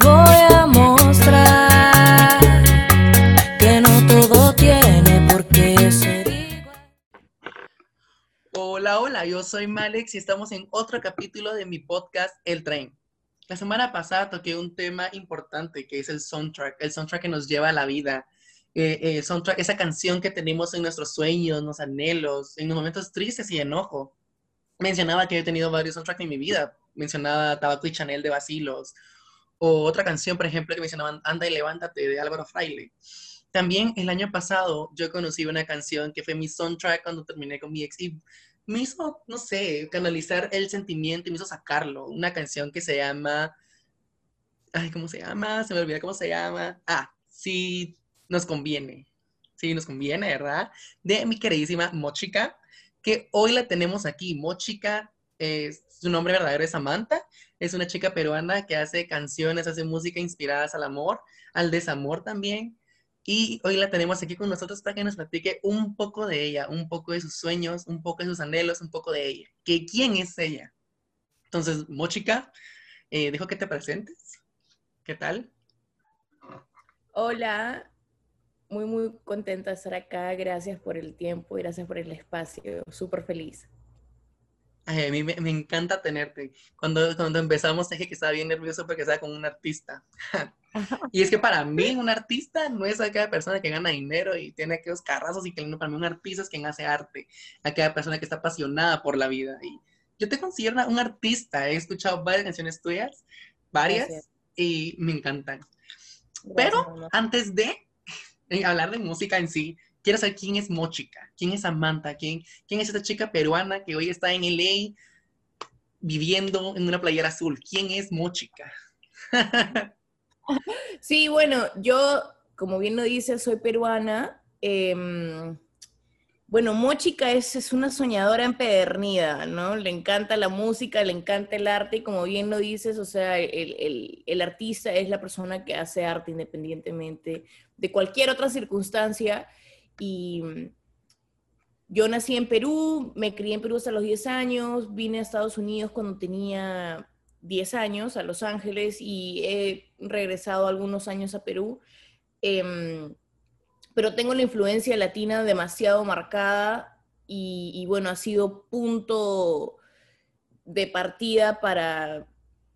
Voy a mostrar que no todo tiene por qué ser. Hola, hola, yo soy Malex y estamos en otro capítulo de mi podcast El Tren. La semana pasada toqué un tema importante que es el soundtrack, el soundtrack que nos lleva a la vida, eh, eh, soundtrack, esa canción que tenemos en nuestros sueños, los anhelos, en los momentos tristes y enojo. Mencionaba que he tenido varios soundtracks en mi vida, mencionaba Tabaco y Chanel de Basilos, o otra canción, por ejemplo, que mencionaban Anda y Levántate de Álvaro Fraile. También el año pasado yo conocí una canción que fue mi soundtrack cuando terminé con mi ex y me hizo, no sé, canalizar el sentimiento y me hizo sacarlo. Una canción que se llama. Ay, ¿cómo se llama? Se me olvidó cómo se llama. Ah, sí, nos conviene. Sí, nos conviene, ¿verdad? De mi queridísima Mochica, que hoy la tenemos aquí. Mochica, eh, su nombre verdadero es Samantha. Es una chica peruana que hace canciones, hace música inspiradas al amor, al desamor también. Y hoy la tenemos aquí con nosotros para que nos platique un poco de ella, un poco de sus sueños, un poco de sus anhelos, un poco de ella. Que, ¿Quién es ella? Entonces, Mochica, eh, dejo que te presentes. ¿Qué tal? Hola, muy muy contenta de estar acá. Gracias por el tiempo, gracias por el espacio. Súper feliz. Ay, a mí me, me encanta tenerte. Cuando, cuando empezamos dije que estaba bien nervioso porque estaba con un artista. y es que para mí un artista no es aquella persona que gana dinero y tiene aquellos carrazos y que no, para mí un artista es quien hace arte, aquella persona que está apasionada por la vida. Y yo te considero un artista, he escuchado varias canciones tuyas, varias, Gracias. y me encantan. Gracias, Pero mamá. antes de hablar de música en sí, quiero saber quién es Mochica, quién es Samantha, quién, quién es esta chica peruana que hoy está en LA viviendo en una playera azul. ¿Quién es Mochica? Sí, bueno, yo, como bien lo dice, soy peruana. em, bueno, Mochica es, es una soñadora empedernida, ¿no? Le encanta la música, le encanta el arte y como bien lo dices, o sea, el, el- el artista es la persona que hace arte independientemente de cualquier otra circunstancia. Y mm, yo nací en Perú, me crié en Perú hasta los 10 años, vine a Estados Unidos cuando tenía 10 años a Los Ángeles y he regresado algunos años a Perú. Em, pero tengo la influencia latina demasiado marcada y, y bueno, ha sido punto de partida para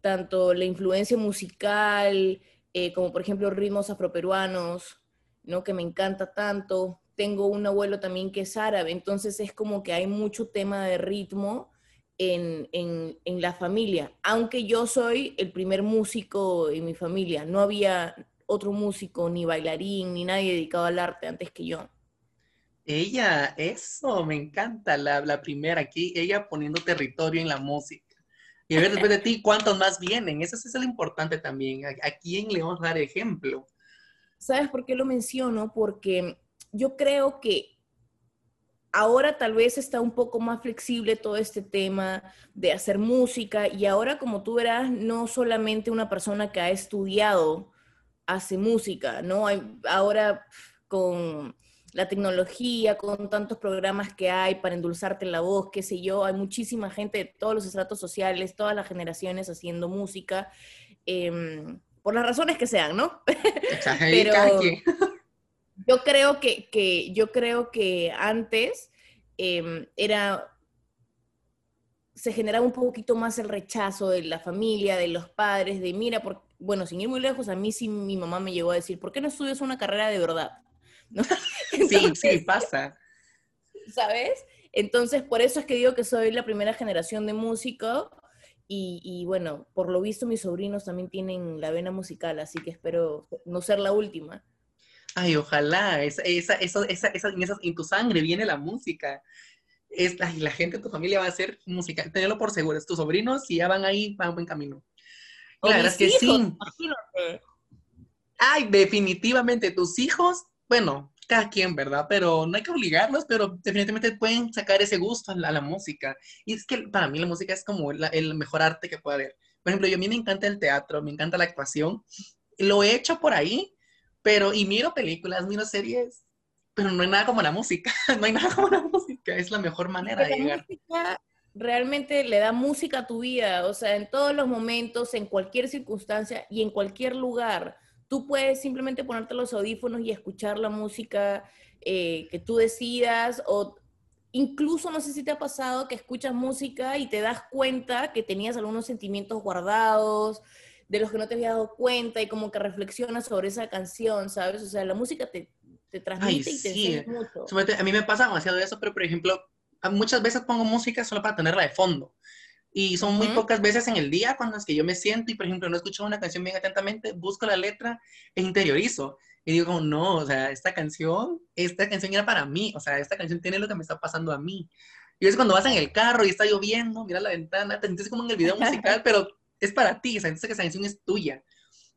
tanto la influencia musical eh, como por ejemplo ritmos afroperuanos, ¿no? Que me encanta tanto. Tengo un abuelo también que es árabe, entonces es como que hay mucho tema de ritmo en, en, en la familia, aunque yo soy el primer músico en mi familia, no había otro músico, ni bailarín, ni nadie dedicado al arte antes que yo. Ella, eso, me encanta, la, la primera aquí, ella poniendo territorio en la música. Y ver después de ti, ¿cuántos más vienen? Eso, es lo importante también. ¿A, a quién le vamos a dar ejemplo? ¿Sabes por qué lo menciono? Porque yo creo que ahora tal vez está un poco más flexible todo este tema de hacer música y ahora como tú verás, no solamente una persona que ha estudiado hace música, ¿no? Hay, ahora con la tecnología, con tantos programas que hay para endulzarte la voz, qué sé yo, hay muchísima gente de todos los estratos sociales, todas las generaciones haciendo música, em, por las razones que sean, ¿no? Pero-. Yo creo que, que- yo creo que antes em, era se generaba un poquito más el rechazo de la familia, de los padres, de mira, por, bueno, sin ir muy lejos, a mí sí mi mamá me llegó a decir, ¿por qué no estudias una carrera de verdad? ¿No? Sí, sí, pasa. ¿sabes? Entonces, por eso es que digo que soy la primera generación de músico y, y, bueno, por lo visto mis sobrinos también tienen la vena musical, así que espero no ser la última. Ay, ojalá, esa, esa, esa, esa- en, en tu sangre viene la música. Es, ay, la gente de tu familia va a hacer música, tenelo por seguro, tus sobrinos si ya van ahí, van buen camino. O La verdad es que hijos, sí. imagínate. Ay, definitivamente, tus hijos, bueno, cada quien, ¿verdad? Pero no hay que obligarlos, pero definitivamente pueden sacar ese gusto a la, a la música. Y es que para mí la música es como la- el mejor arte que puede haber. Por ejemplo, yo a mí me encanta el teatro, me encanta la actuación. Lo he hecho por ahí, pero, y miro películas, miro series, pero no hay nada como la música, no hay nada como la música, es la mejor manera de la llegar. música realmente le da música a tu vida, o sea, en todos los momentos, en cualquier circunstancia y en cualquier lugar. Tú puedes simplemente ponerte los audífonos y escuchar la música eh, que tú decidas o incluso no sé si te ha pasado que escuchas música y te das cuenta que tenías algunos sentimientos guardados, de los que no te habías dado cuenta y como que reflexionas sobre esa canción, ¿sabes? O sea, la música te, te transmite Ay, y te sí. mucho. A mí me pasa demasiado eso, pero por ejemplo, muchas veces pongo música solo para tenerla de fondo. Y son muy Ujú. pocas veces en el día cuando es que yo me siento y, por ejemplo, no escucho una canción bien atentamente, busco la letra e interiorizo. Y digo como, no, o sea, esta canción, esta canción era para mí, o sea, esta canción tiene lo que me está pasando a mí. Y es cuando vas en el carro y está lloviendo, mira la ventana, te sientes como en el video musical, pero es para ti, o sea, que esa canción es tuya.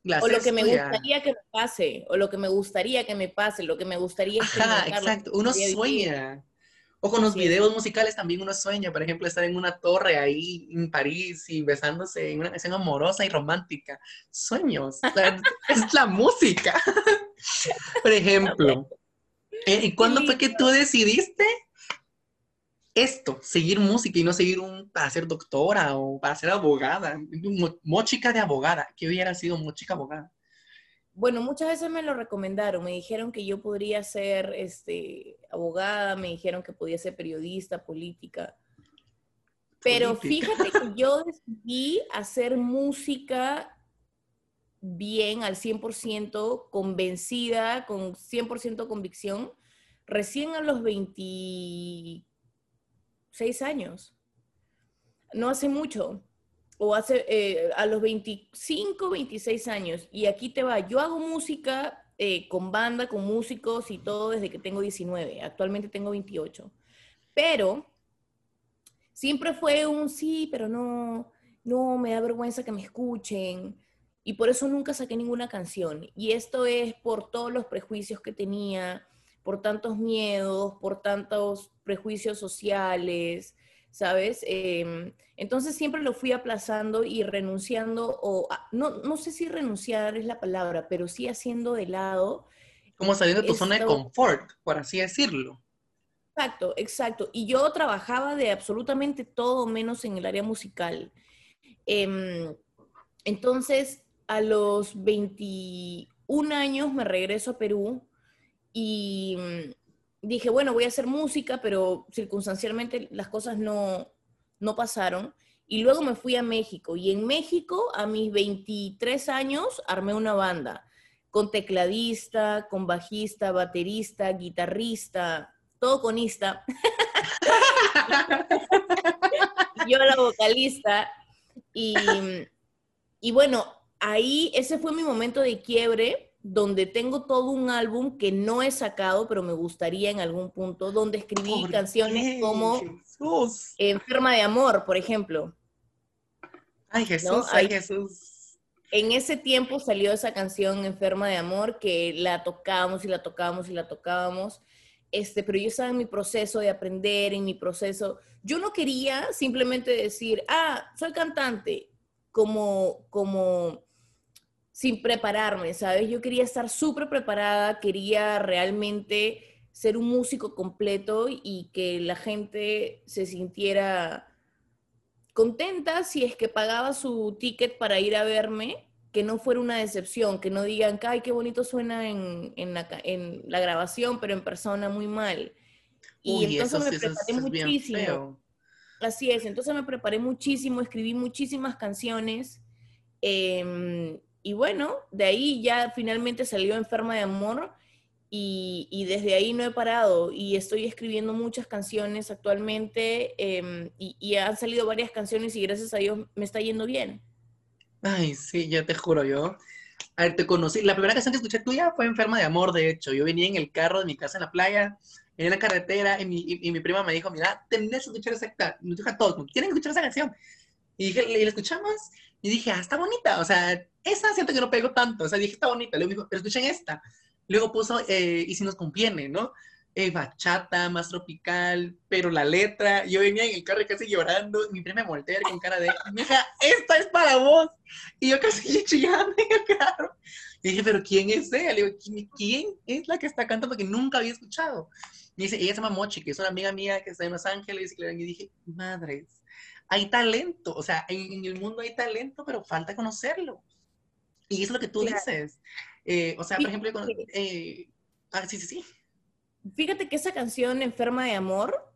La O lo que me tuya. gustaría que me pase, o lo que me gustaría que me pase, lo que me gustaría Ajá, exacto. Uno gustaría vivir. O con los videos musicales también uno sueña, por ejemplo, estar en una torre ahí en París y besándose en una canción amorosa y romántica. Sueños. es la música. Por ejemplo. eh, ¿Y cuándo fue que tú decidiste esto, seguir música y no seguir un, para ser doctora o para ser abogada? Mo- Mochica de abogada. ¿Qué hubiera sido mochica abogada? Bueno, muchas veces me lo recomendaron, me dijeron que yo podría ser este, abogada, me dijeron que podía ser periodista, política. Pero Política. fíjate que yo decidí hacer música bien, al 100%, convencida, con 100% convicción, recién a los 26 años. No hace mucho, o hace eh, a los 25, 26 años. Y aquí te va, yo hago música eh, con banda, con músicos y todo desde que tengo 19, actualmente tengo 28. Pero siempre fue un sí, pero no, no, me da vergüenza que me escuchen. Y por eso nunca saqué ninguna canción. Y esto es por todos los prejuicios que tenía, por tantos miedos, por tantos prejuicios sociales, ¿sabes? Eh, entonces siempre lo fui aplazando y renunciando, o no, no sé si renunciar es la palabra, pero sí haciendo de lado. Como saliendo de tu zona de confort, por así decirlo. Exacto, exacto. Y yo trabajaba de absolutamente todo menos en el área musical. Em, entonces, a los 21 años me regreso a Perú y dije, bueno, voy a hacer música, pero circunstancialmente las cosas no, no pasaron. Y luego me fui a México. Y en México, a mis 23 años, armé una banda con tecladista, con bajista, baterista, guitarrista, todo conista. Yo la vocalista. Y, y bueno, ahí ese fue mi momento de quiebre, donde tengo todo un álbum que no he sacado, pero me gustaría en algún punto, donde escribí ¿Por canciones qué, como Jesús. Enferma de Amor, por ejemplo. Ay, Jesús, ¿no? ay, Jesús. En ese tiempo salió esa canción Enferma de Amor que la tocábamos y la tocábamos y la tocábamos. Este, pero yo estaba en mi proceso de aprender, en mi proceso. Yo no quería simplemente decir, ah, soy cantante, como, como sin prepararme, ¿sabes? Yo quería estar súper preparada, quería realmente ser un músico completo y que la gente se sintiera contenta si es que pagaba su ticket para ir a verme, que no fuera una decepción, que no digan, ay, qué bonito suena en, en la, ca- en la grabación, pero en persona muy mal. Y Uy, entonces eso me eso- preparé eso muchísimo. Así es, entonces me preparé muchísimo, escribí muchísimas canciones. em, y bueno, de ahí ya finalmente salió Enferma de Amor y, y desde ahí no he parado y estoy escribiendo muchas canciones actualmente em, y, y han salido varias canciones y gracias a Dios me está yendo bien. Ay, sí, ya te juro yo. A ver, te conocí. La primera canción que escuché tuya fue Enferma de Amor, de hecho. Yo venía en el carro de mi casa en la playa, en la carretera, y mi, y, mi prima me dijo, mira, tenés que escuchar esa, nos todos, tienen que escuchar esa canción. Y dije, y la escuchamos, y dije, ah, está bonita. O sea, esa siento que no pegó tanto. O sea, dije, está bonita. Luego me dijo, pero escuchen esta. Luego puso, eh, y si nos conviene, ¿no? eh, bachata, más tropical, pero la letra, yo venía en el carro casi llorando, mi prima me voltea con cara de, mija, esta es para vos. Y yo casi chillando en el carro. Y dije, pero ¿quién es ella? Le digo, ¿quién es la que está cantando? Porque nunca había escuchado. Y dice, ella se llama Mochi, que es una amiga mía que está en Los Ángeles. Y dije, madres, hay talento, o sea, en, el mundo hay talento, pero falta conocerlo. Y eso es lo que tú dices. Eh, o sea, por ejemplo, eh, ah, sí, sí, sí. Fíjate que esa canción, Enferma de Amor,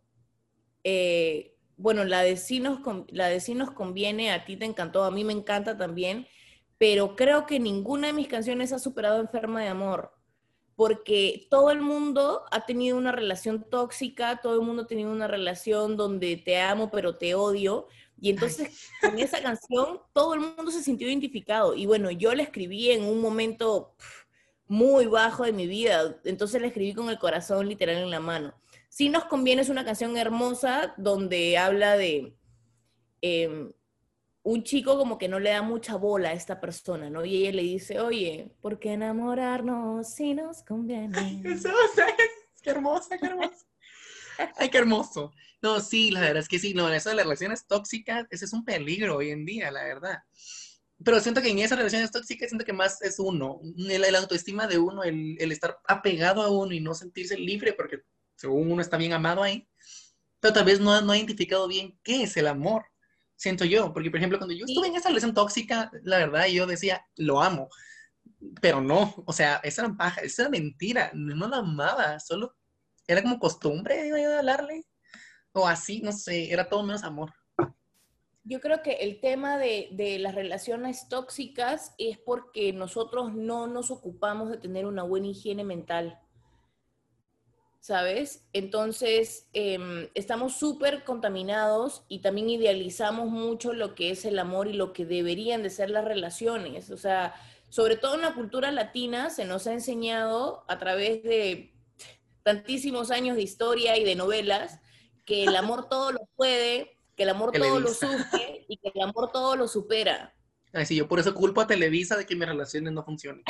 eh, bueno, la de, sí nos, la de sí nos conviene, a ti te encantó, a mí me encanta también, pero creo que ninguna de mis canciones ha superado Enferma de Amor, porque todo el mundo ha tenido una relación tóxica, todo el mundo ha tenido una relación donde te amo pero te odio, y entonces con esa canción todo el mundo se sintió identificado, y bueno, yo la escribí en un momento muy bajo de mi vida, entonces la escribí con el corazón literal en la mano. Sí nos conviene, es una canción hermosa donde habla de em, un chico como que no le da mucha bola a esta persona, ¿no? Y ella le dice, oye, ¿por qué enamorarnos si nos conviene? Eso, qué hermosa, qué hermosa. Ay, qué hermoso. No, sí, la verdad es que sí, no, eso de las relaciones tóxicas, ese es un peligro hoy en día, la verdad pero siento que en esas relaciones tóxicas siento que más es uno, el, autoestima de uno, el, el, estar apegado a uno y no sentirse libre porque según uno está bien amado ahí, pero tal vez no, no ha identificado bien qué es el amor, siento yo, porque por ejemplo cuando yo estuve en esa relación tóxica, la verdad yo decía, lo amo, pero no, o sea, esa era paja, esa era mentira, no la amaba, solo era como costumbre de hablarle, o así, no sé, era todo menos amor yo creo que el tema de, las relaciones tóxicas es porque nosotros no nos ocupamos de tener una buena higiene mental. ¿Sabes? Entonces, em, estamos súper contaminados y también idealizamos mucho lo que es el amor y lo que deberían de ser las relaciones. O sea, sobre todo en la cultura latina se nos ha enseñado a través de tantísimos años de historia y de novelas que el amor todo lo puede, que el amor todo lo sufre y que el amor todo lo supera. Ay, sí, yo por eso culpo a Televisa de que mis relaciones no funcionen.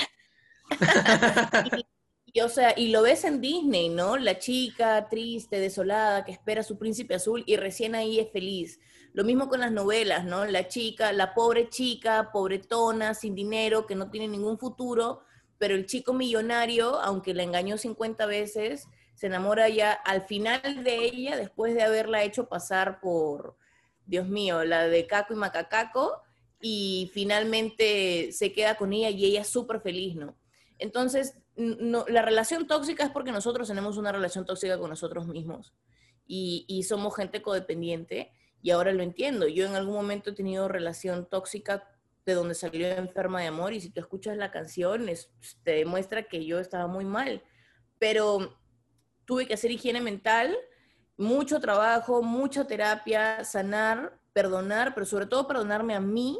y, o sea, y lo ves en Disney, ¿no? La chica triste, desolada, que espera a su príncipe azul y recién ahí es feliz. Lo mismo con las novelas, ¿no? La chica, la pobre chica, pobretona, sin dinero, que no tiene ningún futuro, pero el chico millonario, aunque la engañó 50 veces, se enamora ya al final de ella después de haberla hecho pasar por, Dios mío, la de Caco y Macacaco, y finalmente se queda con ella y ella es súper feliz, ¿no? Entonces, no, la relación tóxica es porque nosotros tenemos una relación tóxica con nosotros mismos y, somos gente codependiente y ahora lo entiendo. Yo en algún momento he tenido relación tóxica de donde salió enferma de amor y si tú escuchas la canción te demuestra que yo estaba muy mal. Pero tuve que hacer higiene mental, mucho trabajo, mucha terapia, sanar, perdonar, pero sobre todo perdonarme a mí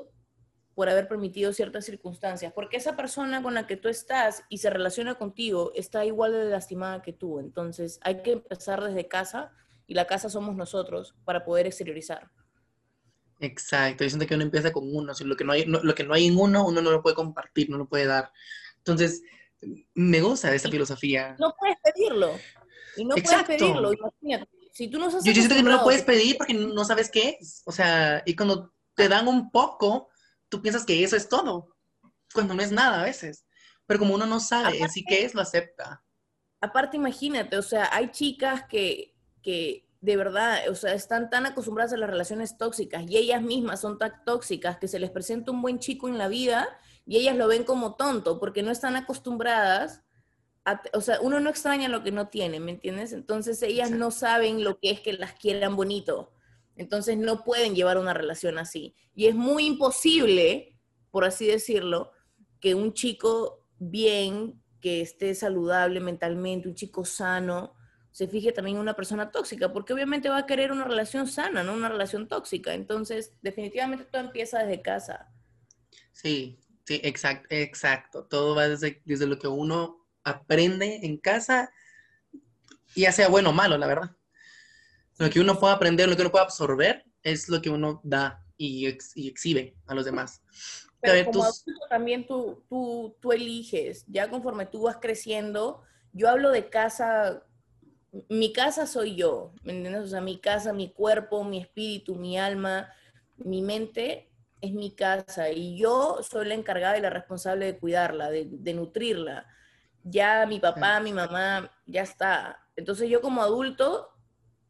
por haber permitido ciertas circunstancias, porque esa persona con la que tú estás y se relaciona contigo está igual de lastimada que tú, entonces hay que empezar desde casa y la casa somos nosotros para poder exteriorizar. Exacto, yo siento que uno empieza con uno, lo que no hay, lo que no hay en uno, uno no lo puede compartir, no lo puede dar. Entonces, me gusta esa filosofía. No puedes pedirlo. Y no puedes pedirlo, imagínate. Si tú no Yo siento que no lo puedes pedir porque no sabes qué es. O sea, y cuando te dan un poco, tú piensas que eso es todo. Cuando no es nada a veces. Pero como uno no sabe así que es, lo acepta. Aparte, imagínate, o sea, hay chicas que, que de verdad, o sea, están tan acostumbradas a las relaciones tóxicas y ellas mismas son tan tóxicas que se les presenta un buen chico en la vida y ellas lo ven como tonto porque no están acostumbradas o sea, uno no extraña lo que no tiene, ¿me entiendes? Entonces ellas no saben lo que es que las quieran bonito. Entonces no pueden llevar una relación así. Y es muy imposible, por así decirlo, que un chico bien, que esté saludable mentalmente, un chico sano, se fije también en una persona tóxica, porque obviamente va a querer una relación sana, no una relación tóxica. Entonces, definitivamente todo empieza desde casa. Sí, sí, exacto, exacto. Todo va desde, desde lo que uno aprende en casa, ya sea bueno o malo, la verdad. Lo que uno puede aprender, lo que uno puede absorber, es lo que uno da y, exhibe a los demás. Pero como también tú, tú, tú eliges, ya conforme tú vas creciendo, yo hablo de casa mi casa soy yo, ¿me entiendes? O sea, mi casa, mi cuerpo, mi espíritu, mi alma, mi mente es mi casa y yo soy la encargada y la responsable de cuidarla, de, de nutrirla. Ya mi papá, mi mamá, ya está. Entonces yo como adulto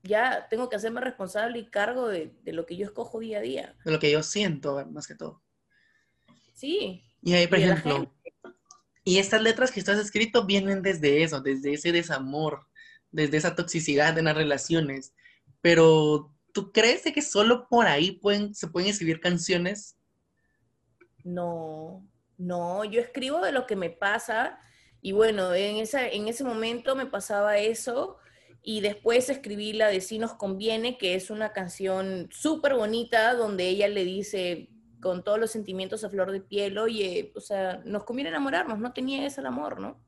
ya tengo que hacerme responsable y cargo de, de lo que yo escojo día a día. De lo que yo siento, más que todo. Sí. Y ahí, por Y ejemplo, y estas letras que has escrito vienen desde eso, desde ese desamor, desde esa toxicidad en las relaciones. Pero, ¿tú crees de que solo por ahí pueden, se pueden escribir canciones? No, no, yo escribo de lo que me pasa y bueno, en, esa, en ese momento me pasaba eso y después escribí la de Si nos conviene, que es una canción súper bonita donde ella le dice con todos los sentimientos a flor de piel, oye, o sea, nos conviene enamorarnos, no tenía ese amor, ¿no?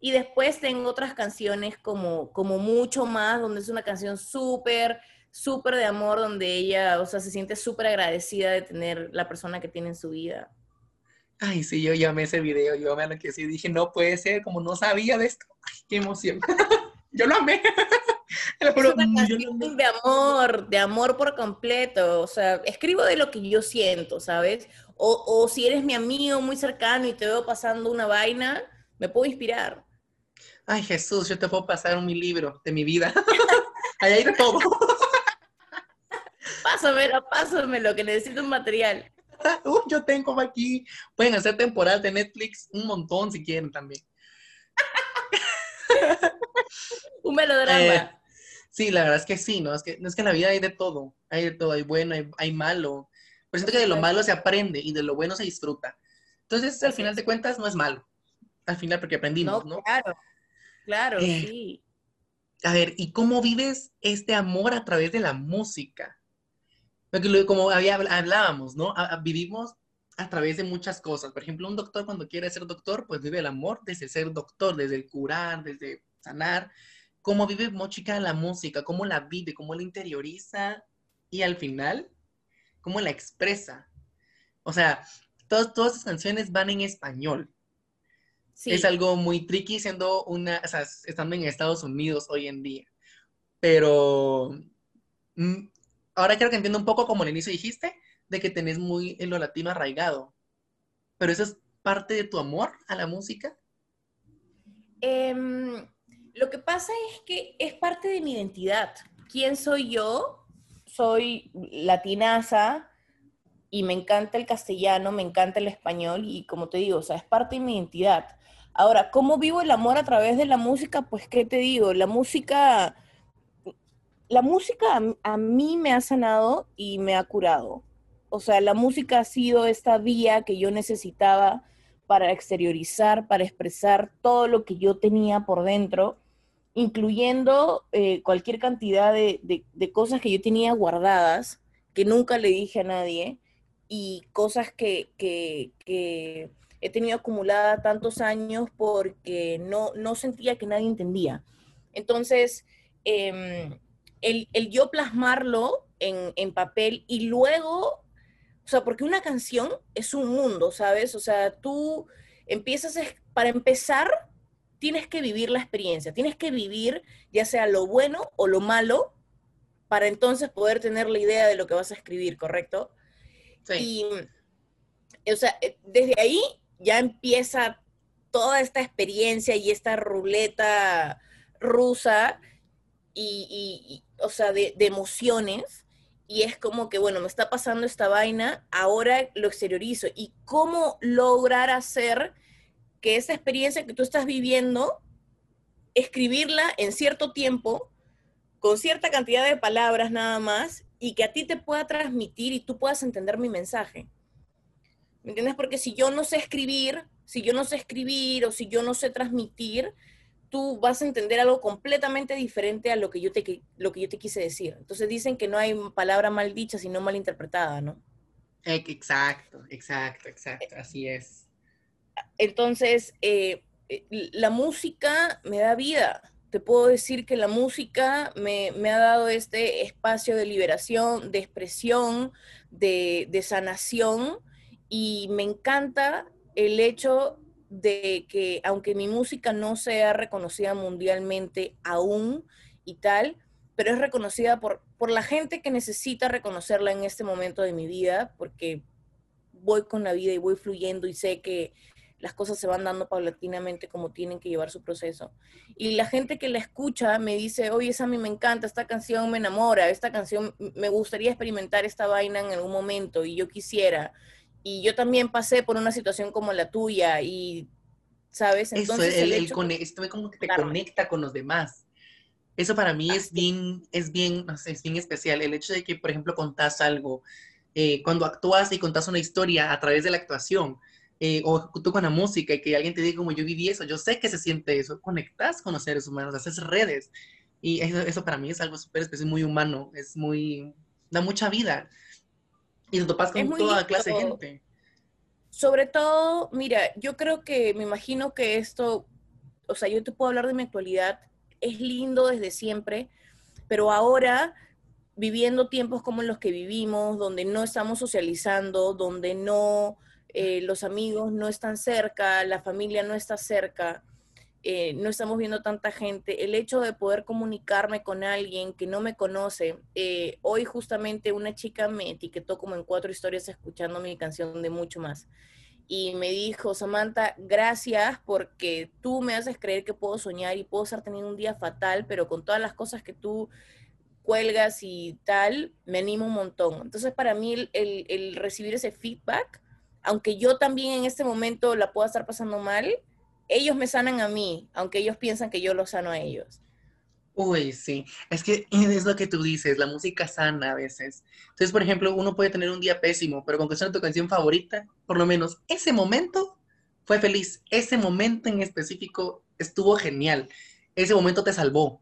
Y después tengo otras canciones como, como mucho más, donde es una canción súper, súper de amor, donde ella, o sea, se siente súper agradecida de tener la persona que tiene en su vida. Ay, sí, yo llamé ese video, yo me lo que sí dije, no puede ser, como no sabía de esto. Qué emoción. Yo lo amé. Es una lo amé. de amor, de amor por completo. O sea, escribo de lo que yo siento, ¿sabes? O, o si eres mi amigo muy cercano y te veo pasando una vaina, me puedo inspirar. Ay, Jesús, yo te puedo pasar un mi libro de mi vida. Ahí hay de todo. Pásamelo, pásamelo, que necesito un material. Uh, yo tengo aquí. Pueden hacer temporadas de Netflix un montón si quieren también. Un melodrama. Eh, sí, la verdad es que sí, ¿no? Es que, no es que en la vida hay de todo. Hay de todo, hay bueno, hay, hay malo. Pero siento que de lo malo se aprende y de lo bueno se disfruta. Entonces, al final de cuentas, no es malo. Al final, porque aprendimos, no, ¿no? claro. Claro, Eh, sí. A ver, ¿y cómo vives este amor a través de la música? Porque como había, hablábamos, ¿no? A- a- vivimos a través de muchas cosas. Por ejemplo, un doctor cuando quiere ser doctor, pues vive el amor desde ser doctor, desde el curar, desde sanar. ¿Cómo vive Mochica la música? ¿Cómo la vive? ¿Cómo la interioriza? Y al final, ¿cómo la expresa? O sea, todas, todas estas canciones van en español. sí. Es algo muy tricky siendo una, o sea, estando en Estados Unidos hoy en día. Pero mm, ahora creo que entiendo un poco como al inicio dijiste, de que tenés muy en lo latino arraigado. Pero eso es parte de tu amor a la música. Em, lo que pasa es que es parte de mi identidad. ¿Quién soy yo? Soy latinaza y me encanta el castellano, me encanta el español y como te digo, o sea, es parte de mi identidad. Ahora, ¿cómo vivo el amor a través de la música? Pues, ¿qué te digo? La música, la música a, a mí me ha sanado y me ha curado. O sea, la música ha sido esta vía que yo necesitaba para exteriorizar, para expresar todo lo que yo tenía por dentro, incluyendo eh, cualquier cantidad de, de- cosas que yo tenía guardadas, que nunca le dije a nadie, y cosas que, que- he tenido acumulada tantos años porque no, no sentía que nadie entendía. Entonces, em, el, el yo plasmarlo en, en papel y luego sea, porque una canción es un mundo, ¿sabes? O sea, tú empiezas, para empezar, tienes que vivir la experiencia, tienes que vivir ya sea lo bueno o lo malo, para entonces poder tener la idea de lo que vas a escribir, ¿correcto? Sí. Y, o sea, eh, desde ahí ya empieza toda esta experiencia y esta ruleta rusa y, y- y, o sea, de, de emociones. Y es como que, bueno, me está pasando esta vaina, ahora lo exteriorizo. ¿Y cómo lograr hacer que esa experiencia que tú estás viviendo, escribirla en cierto tiempo, con cierta cantidad de palabras nada más, y que a ti te pueda transmitir y tú puedas entender mi mensaje? ¿Me entiendes? Porque si yo no sé escribir, si yo no sé escribir o si yo no sé transmitir, tú vas a entender algo completamente diferente a lo que yo te, lo que yo te quise decir. Entonces dicen que no hay palabra mal dicha, sino mal interpretada, ¿no? Exacto, exacto, exacto. Así es. Entonces, eh, la música me da vida. Te puedo decir que la música me, me ha dado este espacio de liberación, de expresión, de, de sanación, y me encanta el hecho de que aunque mi música no sea reconocida mundialmente aún y tal, pero es reconocida por, por la gente que necesita reconocerla en este momento de mi vida, porque voy con la vida y voy fluyendo y sé que las cosas se van dando paulatinamente como tienen que llevar su proceso. Y la gente que la escucha me dice, oye, esa a mí me encanta, esta canción me enamora, esta canción me gustaría experimentar esta vaina en algún momento y yo quisiera. Y yo también pasé por una situación como la tuya y, ¿sabes? Entonces, Eso, el, el, como que te conecta con los demás. Eso para mí es bien, es bien, no sé, es bien especial. El hecho de que, por ejemplo, contás algo, eh, cuando actúas y contás una historia a través de la actuación, eh, o tú con la música y que alguien te diga como yo viví eso, yo sé que se siente eso, conectas con los seres humanos, haces redes. Y eso, eso para mí es algo súper especial, muy humano, es muy, da mucha vida. Y te topas con toda clase de gente. Sobre todo, mira, yo creo que, me imagino que esto, o sea, yo te puedo hablar de mi actualidad, es lindo desde siempre, pero ahora viviendo tiempos como los que vivimos, donde no estamos socializando, donde no eh, los amigos no están cerca, la familia no está cerca, eh, no estamos viendo tanta gente, el hecho de poder comunicarme con alguien que no me conoce, eh, hoy justamente una chica me etiquetó como en cuatro historias escuchando mi canción de mucho más y me dijo, Samantha, gracias porque tú me haces creer que puedo soñar y puedo estar teniendo un día fatal, pero con todas las cosas que tú cuelgas y tal, me animo un montón. Entonces, para mí, el, recibir ese feedback, aunque yo también en este momento la pueda estar pasando mal, ellos me sanan a mí, aunque ellos piensan que yo los sano a ellos. Uy, sí, es que es lo que tú dices, la música sana a veces. Entonces, por ejemplo, uno puede tener un día pésimo, pero con que suene tu canción favorita, por lo menos ese momento fue feliz, ese momento en específico estuvo genial, ese momento te salvó.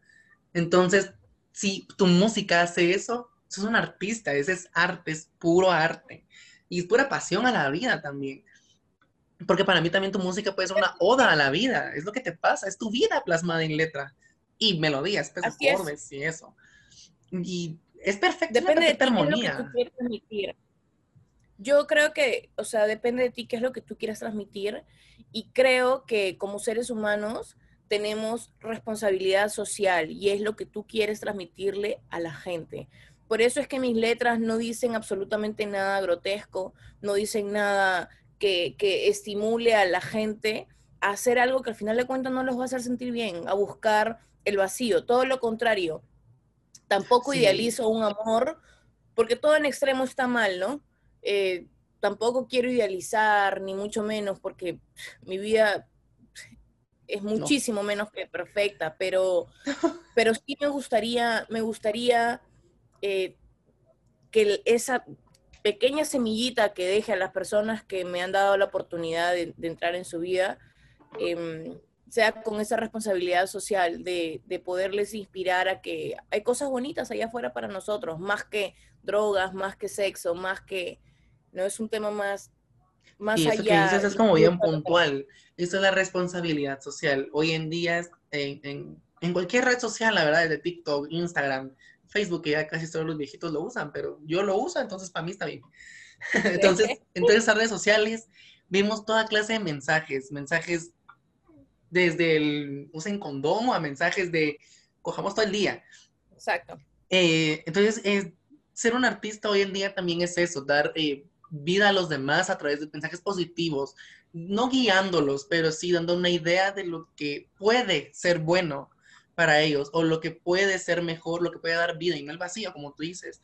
Entonces, si tu música hace eso, sos un artista, ese es arte, es puro arte. Y es pura pasión a la vida también. Porque para mí también tu música puede ser una oda a la vida, es lo que te pasa, es tu vida plasmada en letra y melodías, pues, acordes y eso. Y es perfecto, depende de ti, armonía. Yo creo que, o sea, depende de ti qué es lo que tú quieras transmitir y creo que como seres humanos tenemos responsabilidad social y es lo que tú quieres transmitirle a la gente. Por eso es que mis letras no dicen absolutamente nada grotesco, no dicen nada que, que estimule a la gente a hacer algo que al final de cuentas no los va a hacer sentir bien, a buscar el vacío, todo lo contrario. Tampoco idealizo un amor, porque todo en extremo está mal, ¿no? Eh, tampoco quiero idealizar, ni mucho menos, porque mi vida es muchísimo menos que perfecta, pero, pero sí me gustaría, me gustaría eh, que esa pequeña semillita que deje a las personas que me han dado la oportunidad de, entrar en su vida, em, sea con esa responsabilidad social de, poderles inspirar a que hay cosas bonitas allá afuera para nosotros, más que drogas, más que sexo, más que, no es un tema más, más y eso que dices es como bien puntual, eso es la responsabilidad social. Hoy en día, en, en, cualquier red social, la verdad, de TikTok, Instagram, Facebook, que ya casi todos los viejitos lo usan, pero yo lo uso, entonces para mí está bien. entonces, en todas esas redes sociales vimos toda clase de mensajes, mensajes desde el usen condón a mensajes de cojamos todo el día. Exacto. Eh, entonces, ser un artista hoy en día también es eso, dar eh, vida a los demás a través de mensajes positivos, no guiándolos, pero sí dando una idea de lo que puede ser bueno para ellos o lo que puede ser mejor, lo que puede dar vida y no el vacío, como tú dices.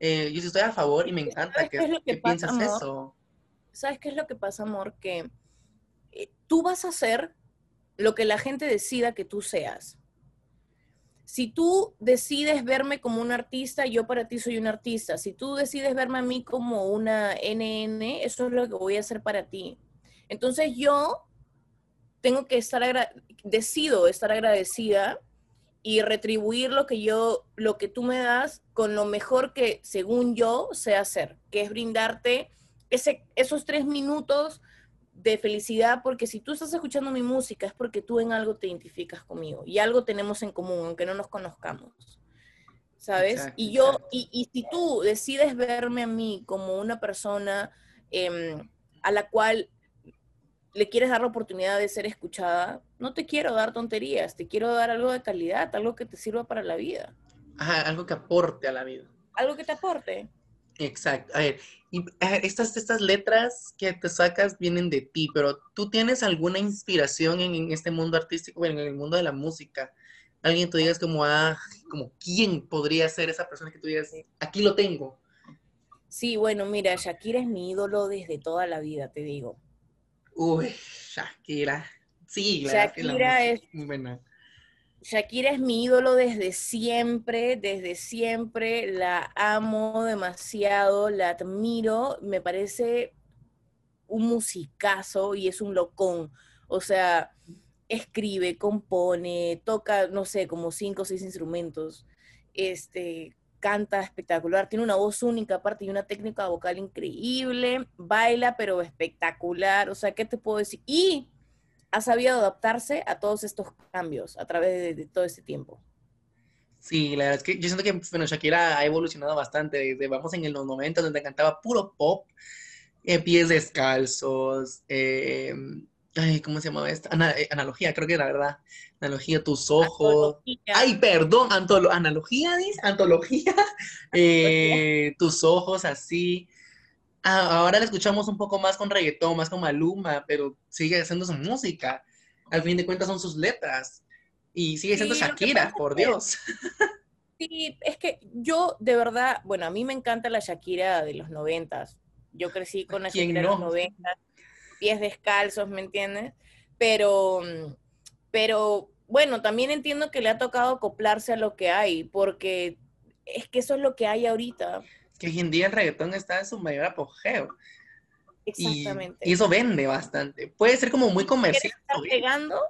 Eh, yo estoy a favor y me encanta que, piensas eso. ¿Sabes qué es lo que pasa, amor? Que tú vas a ser lo que la gente decida que tú seas. Si tú decides verme como un artista, yo para ti soy un artista. Si tú decides verme a mí como una NN, eso es lo que voy a hacer para ti. Entonces yo tengo que estar, decido estar agradecida y retribuir lo que yo, lo que tú me das con lo mejor que según yo sé hacer, que es brindarte ese, esos tres minutos de felicidad, porque si tú estás escuchando mi música es porque tú en algo te identificas conmigo y algo tenemos en común, aunque no nos conozcamos. ¿Sabes? y yo, y, si tú decides verme a mí como una persona em, a la cual le quieres dar la oportunidad de ser escuchada, no te quiero dar tonterías, te quiero dar algo de calidad, algo que te sirva para la vida. Ajá, algo que aporte a la vida. Algo que te aporte. Exacto. A ver, y, a ver, estas, estas letras que te sacas vienen de ti, pero ¿tú tienes alguna inspiración en, en este mundo artístico, en el mundo de la música? Alguien tú digas como, ah, como, ¿quién podría ser esa persona que tú digas, aquí lo tengo? Sí, bueno, mira, Shakira es mi ídolo desde toda la vida, te digo. Uy, Shakira. Sí, la verdad que la Shakira es- muy buena. Shakira es mi ídolo desde siempre, desde siempre, la amo demasiado, la admiro, me parece un musicazo y es un locón. O sea, escribe, compone, toca, no sé, como cinco o seis instrumentos, este, canta espectacular, tiene una voz única aparte y una técnica vocal increíble, baila pero espectacular, o sea, ¿qué te puedo decir? Y ha sabido adaptarse a todos estos cambios a través de, todo este tiempo. Sí, la verdad es que yo siento que bueno, Shakira ha evolucionado bastante. Desde, vamos en los 90 donde cantaba puro pop, eh, pies descalzos, eh, ay, ¿cómo se llamaba esta? Ana- eh, analogía, creo que era verdad. Analogía, tus ojos. Antología. Ay, perdón, antolo- analogía, dice, antología. Eh, tus ojos así. Ah, ahora la escuchamos un poco más con reggaetón, más con Maluma, pero sigue haciendo su música. Al fin de cuentas son sus letras. Y sigue siendo Sí, Shakira, por es Dios. Sí, es que yo de verdad, bueno, a mí me encanta la Shakira de los noventas. Yo crecí con la ¿Quién Shakira de los no? noventas, pies descalzos, ¿me entiendes? Pero, pero bueno, también entiendo que le ha tocado acoplarse a lo que hay, porque es que eso es lo que hay ahorita. que hoy en día el reggaetón está en su mayor apogeo Exactamente. y eso vende bastante. Puede ser como muy comercial. ¿Está hoy. pegando?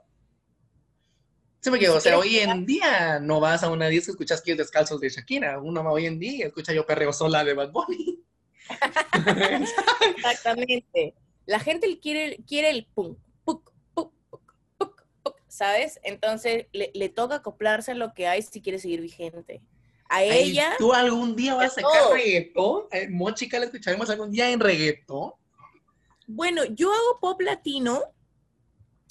Sí, porque, o sea, hoy en día no vas a una disco y escuchas pies descalzos de Shakira. Uno va hoy en día escucha yo perreo sola de Bad Bunny. Exactamente. La gente quiere, quiere el pum, puc, puc, puc, puc, ¿sabes? Entonces le, le toca acoplarse a lo que hay si quiere seguir vigente. A Ay, ella, ¿Tú algún día vas a sacar todo. reggaetón? Eh, Mochica, la escucharemos algún día en reggaetón. bueno, yo hago pop latino.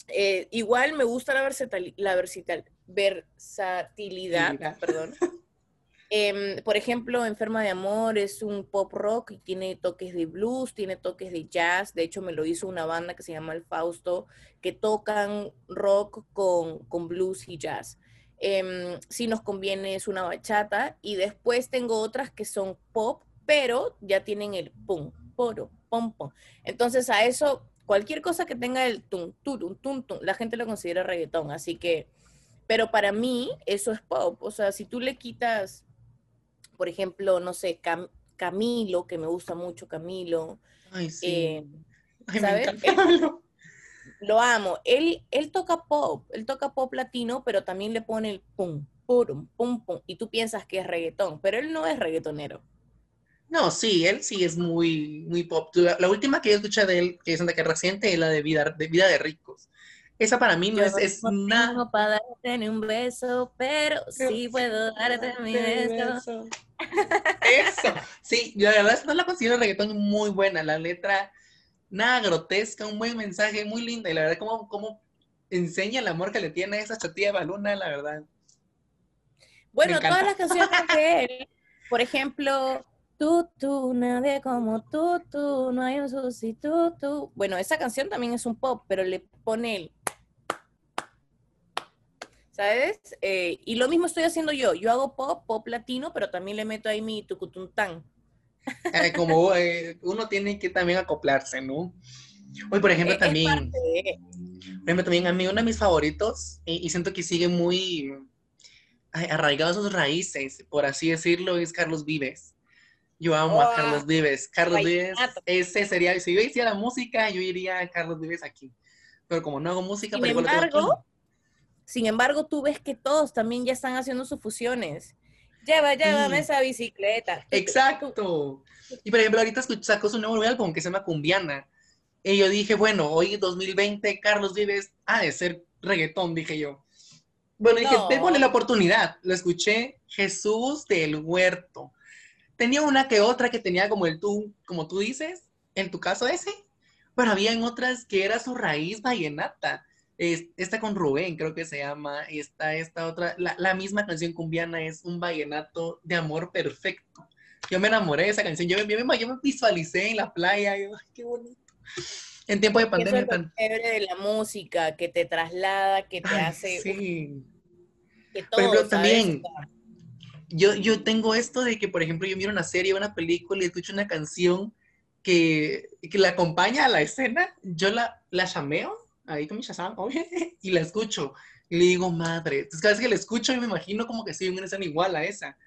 eh, igual me gusta la, versatil- la versatilidad, Versatilidad. perdón. Em, por ejemplo, Enferma de Amor es un pop rock y tiene toques de blues, tiene toques de jazz. De hecho, me lo hizo una banda que se llama El Fausto, que tocan rock con, con blues y jazz. Em, si nos conviene es una bachata. Y después tengo otras que son pop, pero ya tienen el pum, poro, pom, pom. Entonces a eso, cualquier cosa que tenga el tum, turum, tum, tum, la gente lo considera reggaetón. Así que, pero para mí eso es pop. O sea, si tú le quitas por ejemplo, no sé, Cam- Camilo, que me gusta mucho Camilo, Ay, sí. eh, Ay, me ¿sabes? Pablo. lo amo. Él, él toca pop, él toca pop latino, pero también le pone el pum, pum, pum, pum, y tú piensas que es reggaetón, pero él no es reggaetonero. No, sí, él sí es muy, muy pop. La, última que yo escuché de él, que es que reciente, es la de Vida de, Vida de Ricos. Esa para mí no Yo es, es no nada. tengo para darte ni un beso, pero sí puedo darte mi beso. Eso. Sí, la verdad no la considero reggaetón muy buena. La letra, nada grotesca, un buen mensaje, muy linda. Y la verdad, como, como enseña el amor que le tiene a esa chatilla Baluna, la verdad. Bueno, todas las canciones de él, por ejemplo, tú, tú, nadie como tú, tú, no hay un sustituto. Bueno, esa canción también es un pop, pero le pone el. ¿Sabes? Eh, y lo mismo estoy haciendo yo. Yo hago pop, pop latino, pero también le meto ahí mi tucutuntán. Eh, como eh, uno tiene que también acoplarse, ¿no? Hoy, por ejemplo, también, de- por ejemplo, también a mí uno de mis favoritos, y, y siento que sigue muy ay, arraigado a sus raíces, por así decirlo, es Carlos Vives. Yo amo a Carlos Vives. Carlos Vives, ese sería, si yo hiciera música, yo iría a Carlos Vives aquí. Pero como no hago música, Sin pero igual lo tengo embargo, aquí. Sin embargo, tú ves que todos también ya están haciendo sus fusiones. Lleva, llévame Sí. esa bicicleta. Exacto. Y por ejemplo, ahorita sacó su nuevo álbum que se llama Cumbiana. Y yo dije, bueno, hoy 2020, Carlos Vives ha de ser reggaetón, dije yo. Bueno, dije, No. démosle la oportunidad. Lo escuché, Jesús del Huerto. Tenía una que otra que tenía como el tú, como tú dices, en tu caso ese. pero había otras que era su raíz vallenata. Es- esta con Rubén, creo que se llama, esta, esta otra, la, la misma canción cumbiana es un vallenato de amor perfecto. Yo me enamoré de esa canción, yo, me- yo me, yo me visualicé en la playa, yo, ay, qué bonito. En tiempo de Eso pandemia es lo chévere de la música, que te traslada, que te Ay, hace sí. que todo, Por ejemplo, ¿sabes? también, yo, yo tengo esto de que, por ejemplo, yo miro una serie, una película y escucho una canción que, que la acompaña a la escena, yo la, la llameo, ahí con mi Shazam, y la escucho. Y le digo, madre. Entonces, cada vez que la escucho, yo me imagino como que estoy en una escena igual a esa.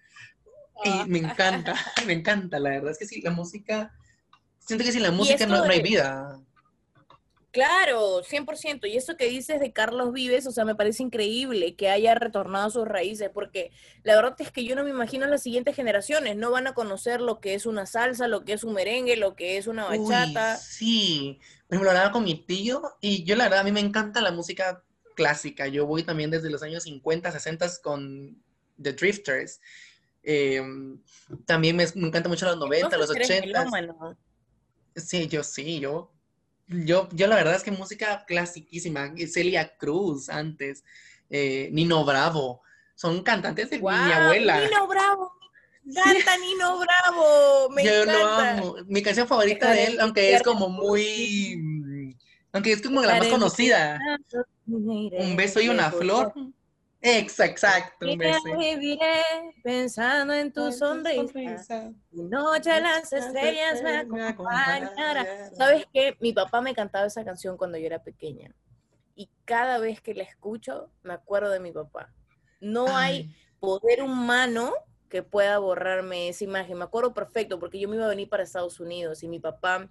Ah. Y me encanta, me encanta, la verdad es que sí, la música, siento que sin la música no, no hay vida. Claro, 100%. Y eso que dices de Carlos Vives, o sea, me parece increíble que haya retornado a sus raíces, porque la verdad es que yo no me imagino las siguientes generaciones, no van a conocer lo que es una salsa, lo que es un merengue, lo que es una Uy, bachata. sí. Por ejemplo, hablaba con mi tío y yo la verdad a mí me encanta la música clásica. Yo voy también desde los años 50, 60 con The Drifters. Eh, también me, me encanta mucho los 90, los Entonces eres 80. melómano. Sí, yo sí, yo, yo, yo la verdad es que música clasiquísima. Celia Cruz antes, eh, Nino Bravo, son cantantes de mi abuela. Nino Bravo, canta Nino Bravo, me Yo lo encanta. amo. Mi canción favorita de él, aunque es como muy. Aunque es como la más conocida. Un beso y una flor. Ex- Exacto, viviré pensando en tu sonrisa. Tu noche las estrellas me acompañarán. ¿Sabes qué? Mi papá me cantaba esa canción cuando yo era pequeña. Y cada vez que la escucho, me acuerdo de mi papá. No hay poder humano que pueda borrarme esa imagen. Me acuerdo perfecto porque yo me iba a venir para Estados Unidos y mi papá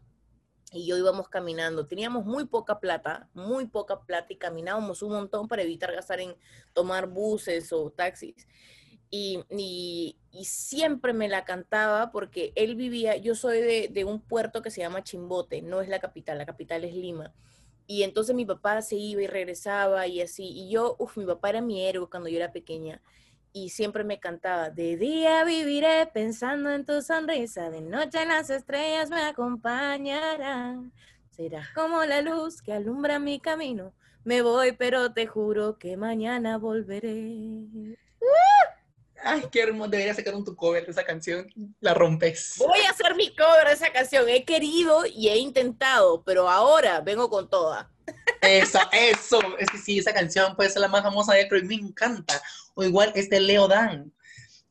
y yo íbamos caminando. Teníamos muy poca plata, muy poca plata y caminábamos un montón para evitar gastar en tomar buses o taxis. Y, y- siempre me la cantaba porque él vivía, yo soy de, de un puerto que se llama Chimbote, no es la capital, la capital es Lima. Y entonces mi papá se iba y regresaba y así. Y yo, uff, mi papá era mi héroe cuando yo era pequeña. Y siempre me cantaba, de día viviré pensando en tu sonrisa, de noche las estrellas me acompañarán. Serás como la luz que alumbra mi camino. Me voy, pero te juro que mañana volveré. Ay, qué hermoso. Debería sacar un tu cover de esa canción. La rompes. Voy a hacer mi cover de esa canción. He querido y he intentado, pero ahora vengo con toda. Eso, eso. Es que sí, esa canción puede ser la más famosa de él, pero me encanta. O igual este Leo Dan.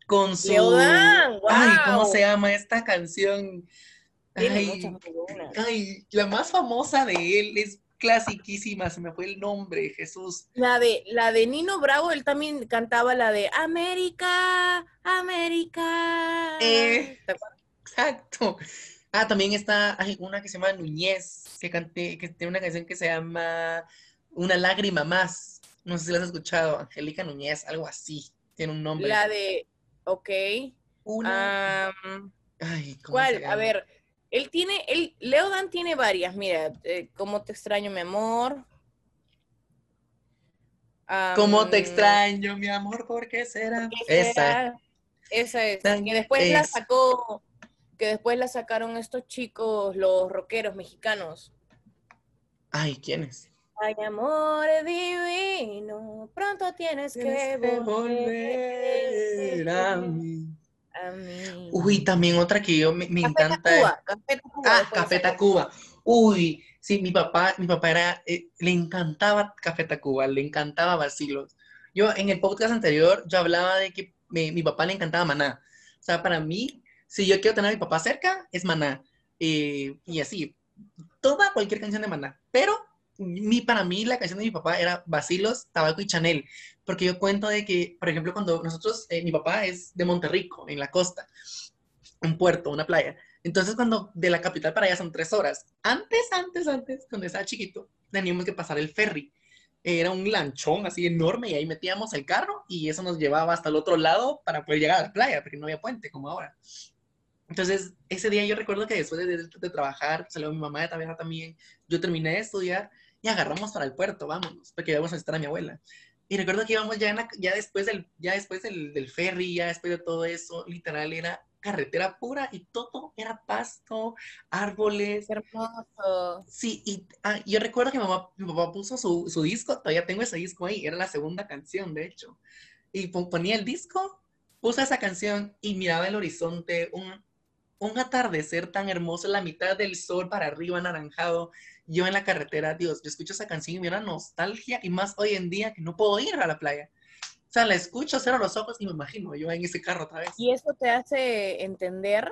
Con su. Leo Dan, Ay, ¿cómo se llama esta canción? Ay, la más famosa de él es clasiquísima. Se me fue el nombre, Jesús. La de, la de Nino Bravo, él también cantaba la de América, América. Eh. Exacto. Ah, también está hay una que se llama Núñez, que, cante, que tiene una canción que se llama Una lágrima más. No sé si la has escuchado, Angélica Núñez, algo así. Tiene un nombre. La de, ok. Una. Ay, ¿cómo ¿Cuál? se A llama? ver, él tiene, él, Leo Dan tiene varias, mira, eh, ¿Cómo te extraño, mi amor? ¿Cómo te extraño, mi amor? ¿Por qué será? ¿qué Esa. será? Esa es, que después la sacó, que después la sacaron estos chicos, los rockeros mexicanos. Ay, ¿quién es? Ay, amor divino, pronto tienes que Tienes que volver volver a mí. a mí. Uy, también otra que yo me, me Café encanta. es- Tacuba, Café Tacuba, Ah, Café. Tacuba. Uy, sí, mi papá, mi papá era, eh, le encantaba Café Tacuba, le encantaba Vacilos. Yo en el podcast anterior, yo hablaba de que me- mi papá le encantaba Maná. O sea, para mí, si yo quiero tener a mi papá cerca, es Maná. Eh, y así, toda cualquier canción de Maná. Pero mi, para mí la canción de mi papá era Vacilos, Tabaco y Chanel. Porque yo cuento de que, por ejemplo, cuando nosotros, eh, mi papá es de Monterrico, en la costa, un puerto, una playa. Entonces, cuando de la capital para allá son tres horas. Antes, antes, antes, cuando estaba chiquito, teníamos que pasar el ferry. Era un lanchón así enorme y ahí metíamos el carro y eso nos llevaba hasta el otro lado para poder llegar a la playa, porque no había puente como ahora. Entonces, ese día yo recuerdo que después de, de trabajar, salió mi mamá de trabajar también, yo terminé de estudiar y agarramos para el puerto, vámonos, porque íbamos a visitar a mi abuela. Y recuerdo que íbamos ya, en la- ya después, del, ya después del, del ferry, ya después de todo eso, literal era carretera pura y todo era pasto, árboles. Qué hermoso. Sí, y ah, yo recuerdo que mi mamá, mi papá puso su, su disco, todavía tengo ese disco ahí, era la segunda canción, de hecho. Y pon- ponía el disco, puso esa canción y miraba el horizonte, un, un atardecer tan hermoso, la mitad del sol para arriba, anaranjado. Yo en la carretera, Dios, yo escucho esa canción y me da nostalgia, y más hoy en día que no puedo ir a la playa. O sea, la escucho, cierro los ojos y me imagino yo en ese carro otra vez. Y eso te hace entender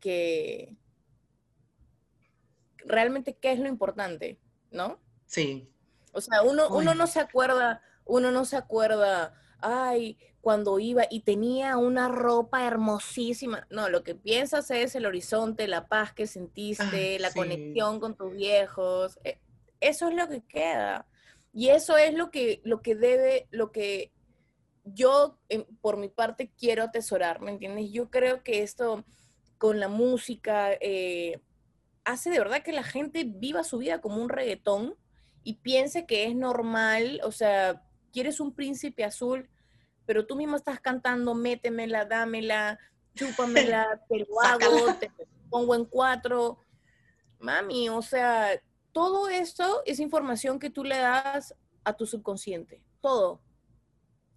que realmente qué es lo importante, ¿no? Sí, O sea, uno, uno no se acuerda, uno no se acuerda, ay, cuando iba y tenía una ropa hermosísima. No, lo que piensas es el horizonte, la paz que sentiste, Ay, la sí. conexión con tus viejos. e- Eso es lo que queda. Y eso es lo que, lo que debe, lo que yo, en- por mi parte, quiero atesorar, ¿me entiendes? Yo creo que esto con la música eh, hace de verdad que la gente viva su vida como un reggaetón y piense que es normal, o sea, quieres un príncipe azul, pero tú mismo estás cantando, métemela, dámela, chúpamela, te lo hago, te pongo en cuatro. Mami, o sea, todo esto es información que tú le das a tu subconsciente, todo.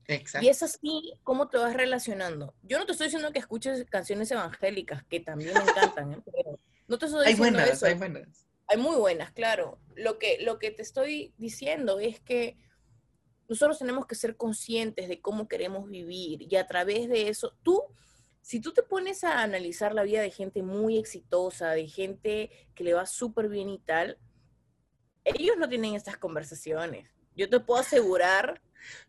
exacto. Y es así como te vas relacionando. Yo no te estoy diciendo que escuches canciones evangélicas, que también me encantan, ¿eh? pero no te estoy Hay diciendo buenas, eso. hay buenas. Hay muy buenas, claro. Lo que, lo que te estoy diciendo es que nosotros tenemos que ser conscientes de cómo queremos vivir y a través de eso, tú, si tú te pones a analizar la vida de gente muy exitosa, de gente que le va súper bien y tal, ellos no tienen estas conversaciones. Yo te puedo asegurar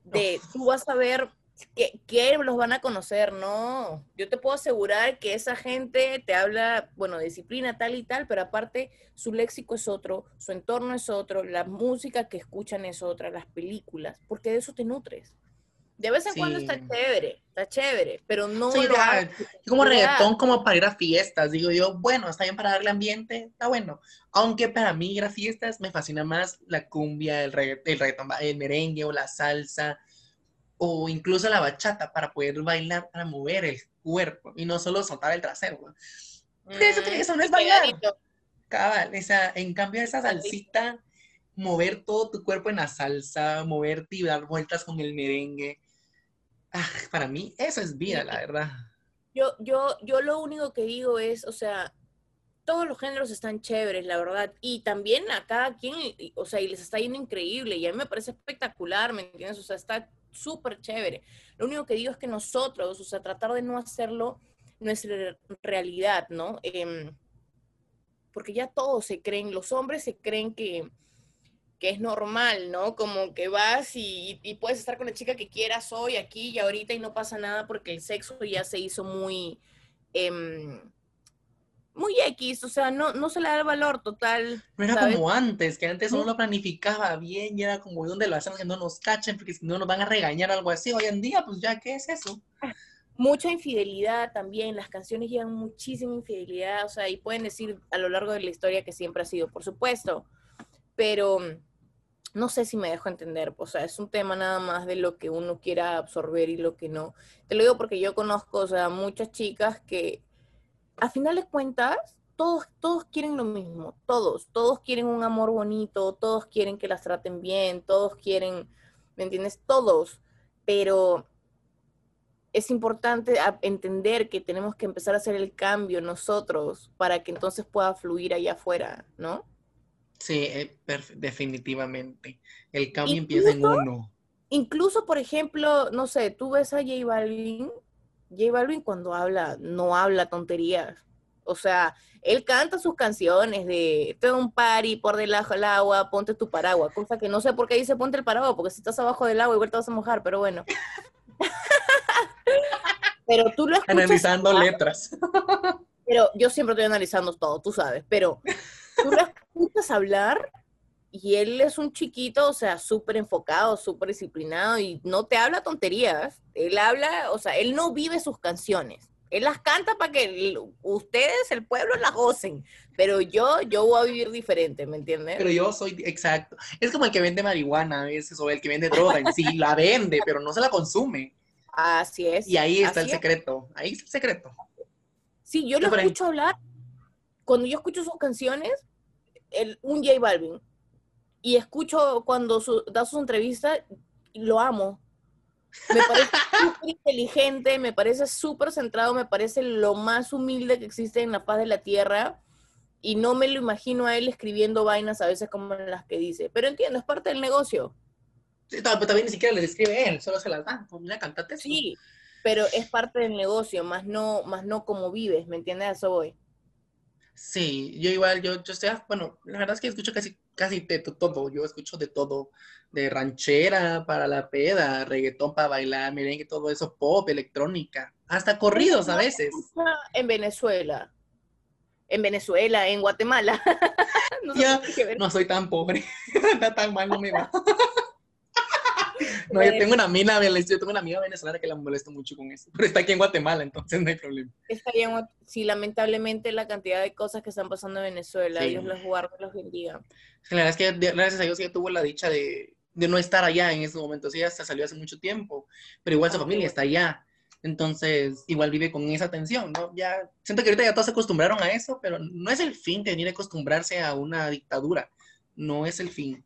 de, tú vas a ver que, que los van a conocer, no. Yo te puedo asegurar que esa gente te habla, bueno, disciplina tal y tal, pero aparte su léxico es otro, su entorno es otro, la música que escuchan es otra, las películas, porque de eso te nutres. De vez en cuando está chévere, está chévere, pero no Sí, lo ya, como reggaetón, como para ir a fiestas. Digo yo, bueno, está bien para darle ambiente, está bueno. Aunque para mí ir a fiestas me fascina más la cumbia, el, regga- el reggaetón, el merengue o la salsa, o incluso la bachata para poder bailar, para mover el cuerpo y no solo soltar el trasero. ¿no? Eso, Mm, eso no es bailar. pegadito. Cabal, esa, en cambio esa salsita, mover todo tu cuerpo en la salsa, moverte y dar vueltas con el merengue. ah, para mí eso es vida, la verdad. Yo, yo, yo lo único que digo es, o sea, todos los géneros están chéveres, la verdad, y también a cada quien, o sea, y les está yendo increíble, y a mí me parece espectacular, ¿me entiendes? O sea, está súper chévere. Lo único que digo es que nosotros, o sea, tratar de no hacerlo nuestra realidad, ¿no? Em, porque ya todos se creen, los hombres se creen que, que es normal, ¿no? Como que vas y, puedes estar con la chica que quieras hoy, aquí y ahorita y no pasa nada porque el sexo ya se hizo muy, em, muy X, o sea, no, no se le da el valor total. No era ¿sabes? como antes, que antes uno No. lo planificaba bien y era como donde lo hacemos que no nos cachen porque si no nos van a regañar o algo así. Hoy en día, pues ya, ¿qué es eso? Mucha infidelidad también, las canciones llevan muchísima infidelidad, o sea, y pueden decir a lo largo de la historia que siempre ha sido, por supuesto, pero mm, no sé si me dejo entender, o sea, es un tema nada más de lo que uno quiera absorber y lo que no. Te lo digo porque yo conozco, o sea, muchas chicas que a final de cuentas, todos, todos quieren lo mismo, todos, todos quieren un amor bonito, todos quieren que las traten bien, todos quieren, ¿me entiendes? Todos, pero es importante entender que tenemos que empezar a hacer el cambio nosotros para que entonces pueda fluir allá afuera, ¿no? Sí, eh, definitivamente. El cambio empieza en uno. Incluso, por ejemplo, no sé, tú ves a J Balvin, J Balvin cuando habla, no habla tonterías. O sea, él canta sus canciones de tengo un party por debajo del agua, ponte tu paraguas, cosa que no sé por qué dice ponte el paraguas, porque si estás abajo del agua igual te vas a mojar, pero bueno. pero tú lo escuchas Analizando hablar, letras. Pero yo siempre estoy analizando todo, tú sabes, pero tú lo escuchas hablar y él es un chiquito, o sea, súper enfocado, súper disciplinado y no te habla tonterías. Él habla, o sea, él no vive sus canciones. Él las canta para que ustedes, el pueblo, las gocen. Pero yo, yo voy a vivir diferente, ¿me entiendes? Pero yo soy, exacto. Es como el que vende marihuana a veces, o el que vende droga en sí, la vende, pero no se la consume. Así es. Y ahí está el es. secreto, ahí está el secreto. Sí, yo lo ahí. escucho hablar. Cuando yo escucho sus canciones, el, un J Balvin, y escucho cuando su- da sus entrevistas, lo amo. Me parece súper inteligente, me parece súper centrado, me parece lo más humilde que existe en la faz de la tierra. Y no me lo imagino a él escribiendo vainas a veces como las que dice. Pero entiendo, es parte del negocio. Sí, no, pero también ni siquiera les escribe él, solo se las da. Como, mira, cantate esto. Sí, pero es parte del negocio, más no, más no como vives, ¿me entiendes? A eso voy. Sí, yo igual, yo, yo estoy, bueno, la verdad es que escucho casi, casi de todo, yo escucho de todo, de ranchera para la peda, reggaetón para bailar, merengue, todo eso, pop, electrónica, hasta corridos a veces. En Venezuela. En Venezuela, en Guatemala. no soy tan pobre, no tan mal no me va. No, yo tengo una mina, yo tengo una amiga venezolana que la molesto mucho con eso, pero está aquí en Guatemala, entonces no hay problema. Estaría en Guat- sí, lamentablemente la cantidad de cosas que están pasando en Venezuela, Sí. Dios los guarde, los bendiga. La verdad es que gracias a Dios ella tuvo la dicha de, de no estar allá en esos momentos. Ella hasta salió hace mucho tiempo, pero igual su Ah, qué familia bueno. está allá. Entonces, igual vive con esa tensión, ¿no? Ya, siento que ahorita ya todos se acostumbraron a eso, pero no es el fin de venir a acostumbrarse a una dictadura. No es el fin.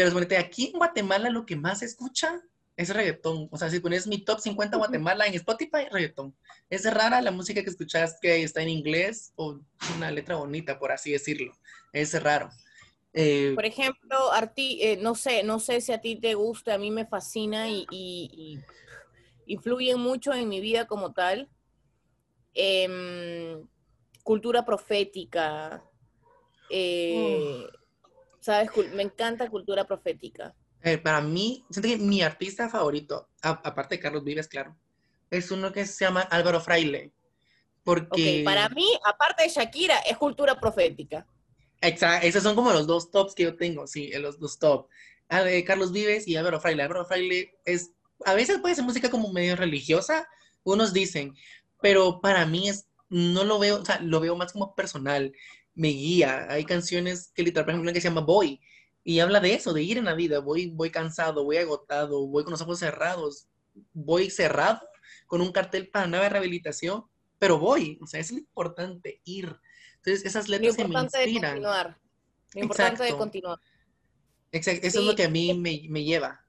Pero suponete, aquí en Guatemala lo que más se escucha es reggaetón. O sea, si pones mi top 50 Guatemala en Spotify, reggaetón. Es rara la música que escuchas que está en inglés o una letra bonita, por así decirlo. Es raro. Eh, Por ejemplo, arti eh, no sé, no sé si a ti te gusta, a mí me fascina y, y- y influyen mucho en mi vida como tal. Em, cultura profética. eh, ¿Sabes? Me encanta cultura profética. Eh, para mí, siento que mi artista favorito, a- aparte de Carlos Vives, claro, es uno que se llama Álvaro Fraile. Porque, para mí, aparte de Shakira, es cultura profética. Exacto, esos son como los dos tops que yo tengo, sí, eh, los dos top. Ah, de Carlos Vives y Álvaro Fraile. Álvaro Fraile es, a veces puede ser música como medio religiosa, unos dicen, pero para mí es, no lo veo, o sea, lo veo más como personal, me guía. Hay canciones que literal, por ejemplo, una que se llama Voy, y habla de eso, de ir en la vida, voy, voy cansado, voy agotado, voy con los ojos cerrados, voy cerrado con un cartel para nueva rehabilitación, pero voy, o sea, es lo importante, ir. Entonces, esas Lo letras que me importante de inspiran. continuar. Lo importante de continuar. Exacto, eso es lo que a mí me, me lleva.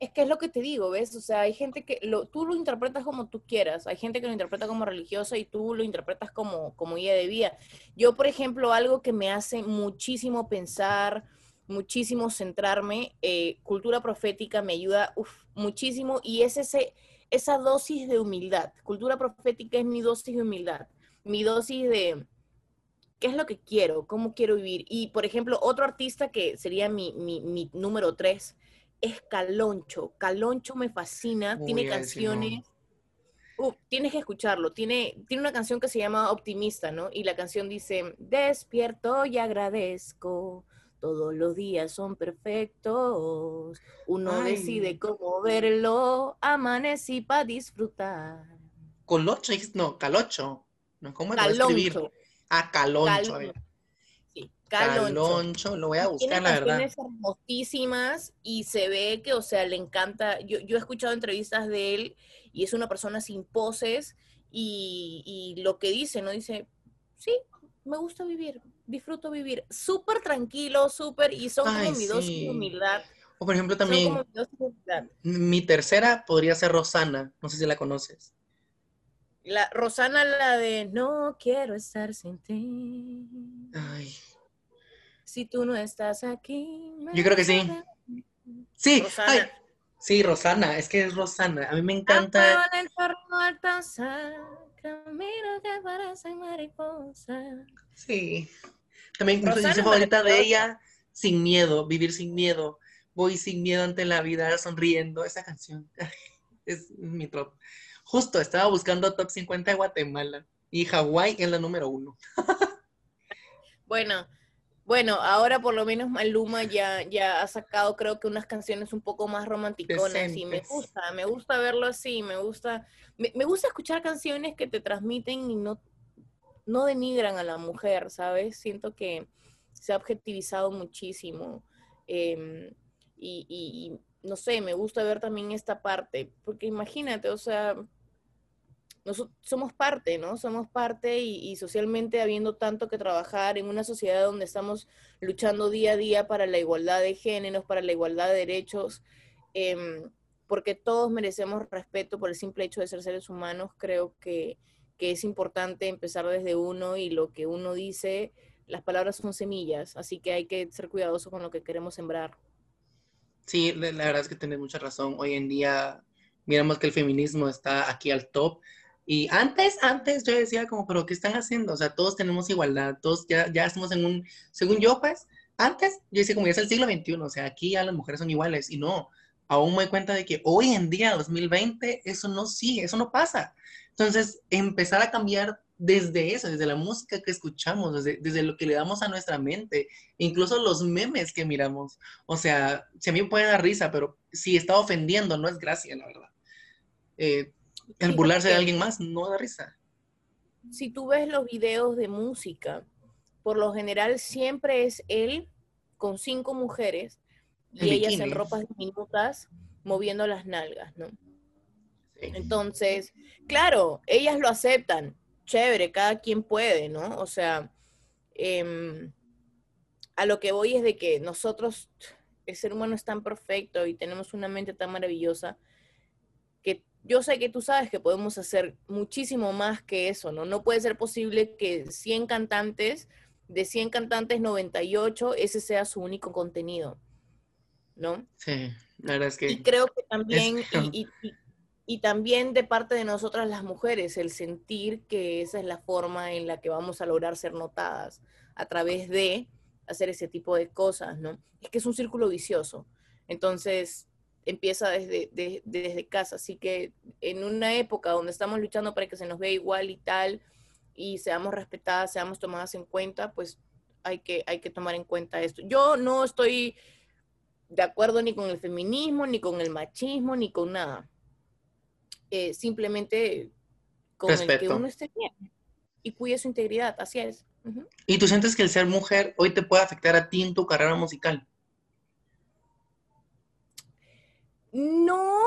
Es que es lo que te digo, ¿ves? O sea, hay gente que lo, tú lo interpretas como tú quieras. Hay gente que lo interpreta como religioso y tú lo interpretas como, como de vida. Yo, por ejemplo, algo que me hace muchísimo pensar, muchísimo centrarme, eh, cultura profética me ayuda muchísimo y es ese, esa dosis de humildad. Cultura profética es mi dosis de humildad, mi dosis de qué es lo que quiero, cómo quiero vivir. Y, por ejemplo, otro artista que sería mi, mi, mi número tres es Caloncho. Caloncho me fascina, tiene canciones. Uf, tienes que escucharlo. Tiene, tiene una canción que se llama Optimista, ¿no? Y la canción dice, despierto y agradezco, todos los días son perfectos, uno Ay. decide cómo verlo, amanecí para disfrutar. Colocho, no, calocho. No, ¿cómo a escribir? Caloncho. Ah, caloncho, a ver. Caloncho. Caloncho. Caloncho, lo voy a Tiene buscar, la verdad. canciones hermosísimas y se ve que, o sea, le encanta. Yo, yo he escuchado entrevistas de él y es una persona sin poses y, y lo que dice, ¿no? Dice, sí, me gusta vivir, disfruto vivir. Súper tranquilo, súper, y son Ay, como mi dosis sí. de humildad. O por ejemplo, Son también, como mi mi tercera podría ser Rosana. No sé si la conoces. La, Rosana, la de no quiero estar sin ti. Ay, Si tú no estás aquí. me Yo creo que sí. sí, Rosana. ay, sí, Rosana, es que es Rosana. A mí me encanta. Camino que parece mariposa. Sí. También mi Rosana canción favorita de ella, Sin Miedo, Vivir Sin Miedo. Voy sin miedo ante la vida, sonriendo. Esa canción es mi top. Justo, estaba buscando top 50 de Guatemala y Hawái es la número uno. Bueno, Bueno, ahora por lo menos Maluma ya, ya ha sacado creo que unas canciones un poco más romanticonas y me gusta, me gusta verlo así, me gusta, me, me gusta escuchar canciones que te transmiten y no, no denigran a la mujer, ¿sabes? Siento que se ha objetivizado muchísimo em, y, y- y, no sé, me gusta ver también esta parte, porque imagínate, o sea, nosotros somos parte, ¿no? Somos parte y, socialmente habiendo tanto que trabajar en una sociedad donde estamos luchando día a día para la igualdad de géneros, para la igualdad de derechos, em, porque todos merecemos respeto por el simple hecho de ser seres humanos, creo que, que es importante empezar desde uno y lo que uno dice, las palabras son semillas, así que hay que ser cuidadoso con lo que queremos sembrar. Sí, la verdad es que tienes mucha razón. Hoy en día miramos que el feminismo está aquí al top. Y antes, antes yo decía como, pero ¿qué están haciendo? O sea, todos tenemos igualdad, todos ya, ya estamos en un, según yo, pues, antes yo decía como ya es el siglo XXI, o sea, aquí ya las mujeres son iguales. Y no, aún me doy cuenta de que hoy en día, 2020, eso no sigue, eso no pasa. Entonces, empezar a cambiar desde eso, desde la música que escuchamos, desde, desde lo que le damos a nuestra mente, incluso los memes que miramos. O sea, si a mí me puede dar risa, pero si está ofendiendo, no es gracia, la verdad. Eh, el burlarse de alguien más no da risa. si tú ves los videos de música, por lo general siempre es él con cinco mujeres y ellas en ropas diminutas moviendo las nalgas, ¿no? Sí. Entonces, claro, ellas lo aceptan, chévere, cada quien puede, ¿no? O sea, em, a lo que voy es de que nosotros, el ser humano es tan perfecto y tenemos una mente tan maravillosa yo sé que tú sabes que podemos hacer muchísimo más que eso, ¿no? No puede ser posible que 100 cantantes, de 100 cantantes, 98, ese sea su único contenido, ¿no? Sí, la verdad es que Y creo que también, Es- y, y- y- y también de parte de nosotras las mujeres, el sentir que esa es la forma en la que vamos a lograr ser notadas a través de hacer ese tipo de cosas, ¿no? Es que es un círculo vicioso. Entonces, empieza desde, de- desde casa. Así que en una época donde estamos luchando para que se nos vea igual y tal, y seamos respetadas, seamos tomadas en cuenta, pues hay que, hay que tomar en cuenta esto. Yo no estoy de acuerdo ni con el feminismo, ni con el machismo, ni con nada. Eh, simplemente con el que uno esté bien y cuide su integridad, así es. ¿Y tú sientes que el ser mujer hoy te puede afectar a ti en tu carrera musical? No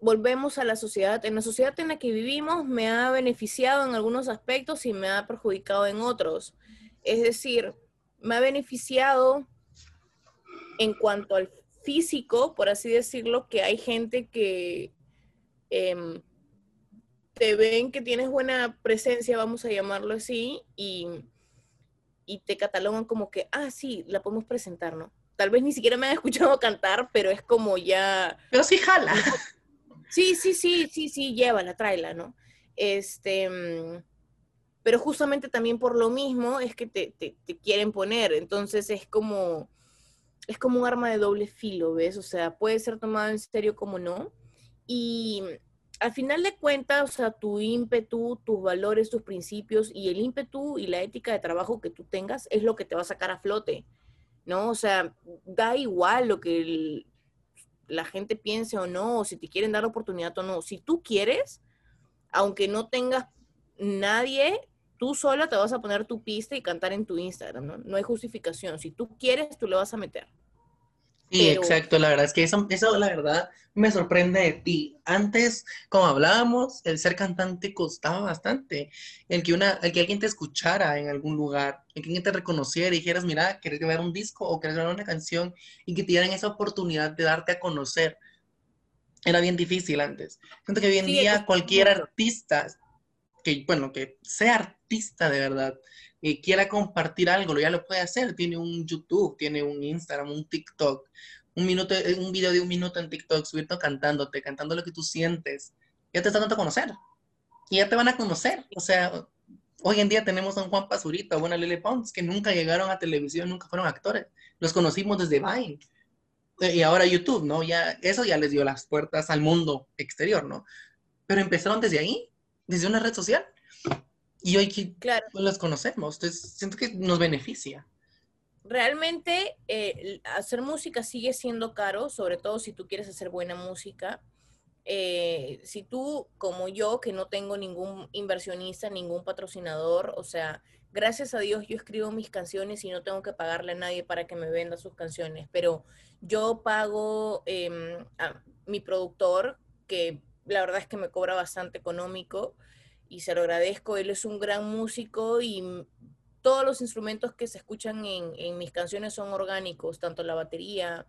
volvemos a la sociedad. En la sociedad en la que vivimos me ha beneficiado en algunos aspectos y me ha perjudicado en otros. Es decir, me ha beneficiado en cuanto al físico, por así decirlo, que hay gente que em, te ven que tienes buena presencia, vamos a llamarlo así, y, y te catalogan como que, ah, sí, la podemos presentar, ¿no? Tal vez ni siquiera me han escuchado cantar, pero es como ya, Pero sí jala. sí, sí, sí, sí, sí, llévala, tráela, ¿no? Este, mm, pero justamente también por lo mismo es que te, te- te quieren poner, entonces es como, es como un arma de doble filo, ¿ves? O sea, puede ser tomado en serio como no. Y al final de cuentas, o sea, tu ímpetu, tus valores, tus principios y el ímpetu y la ética de trabajo que tú tengas es lo que te va a sacar a flote, ¿no? O sea, da igual lo que la gente piense o no, o si te quieren dar oportunidad o no. Si tú quieres, aunque no tengas nadie, tú sola te vas a poner tu pista y cantar en tu Instagram, ¿no? No hay justificación. Si tú quieres, tú le vas a meter. Sí, Pero- exacto, la verdad es que eso, eso la verdad me sorprende de ti. Antes, como hablábamos, el ser cantante costaba bastante. El que una, el que alguien te escuchara en algún lugar, el que alguien te reconociera y dijeras, mira, ¿quieres grabar un disco o quieres grabar una canción? Y que te dieran esa oportunidad de darte a conocer. Era bien difícil antes. Siento que hoy en Sí, día cualquier artista que, bueno, que sea artista de verdad, y quiera compartir algo, ya lo puede hacer. Tiene un YouTube, tiene un Instagram, un TikTok, un minuto, eh, un video de un minuto en TikTok, subirte cantándote, cantando lo que tú sientes. Ya te están dando a conocer. Y ya te van a conocer. O sea, hoy en día tenemos a un Juan Pazurita o una Lele Pons que nunca llegaron a televisión, nunca fueron actores. Los conocimos desde Vine. Eh, Y ahora YouTube, ¿no? Ya, eso ya les dio las puertas al mundo exterior, ¿no? Pero empezaron desde ahí, desde una red social. Y hoy que Claro. los conocemos, entonces siento que nos beneficia. realmente eh, hacer música sigue siendo caro, sobre todo si tú quieres hacer buena música. Eh, si tú, como yo, que no tengo ningún inversionista, ningún patrocinador, o sea, gracias a Dios yo escribo mis canciones y no tengo que pagarle a nadie para que me venda sus canciones, pero yo pago em, a mi productor, que la verdad es que me cobra bastante económico y se lo agradezco, él es un gran músico y todos los instrumentos que se escuchan en, mis canciones son orgánicos, tanto la batería,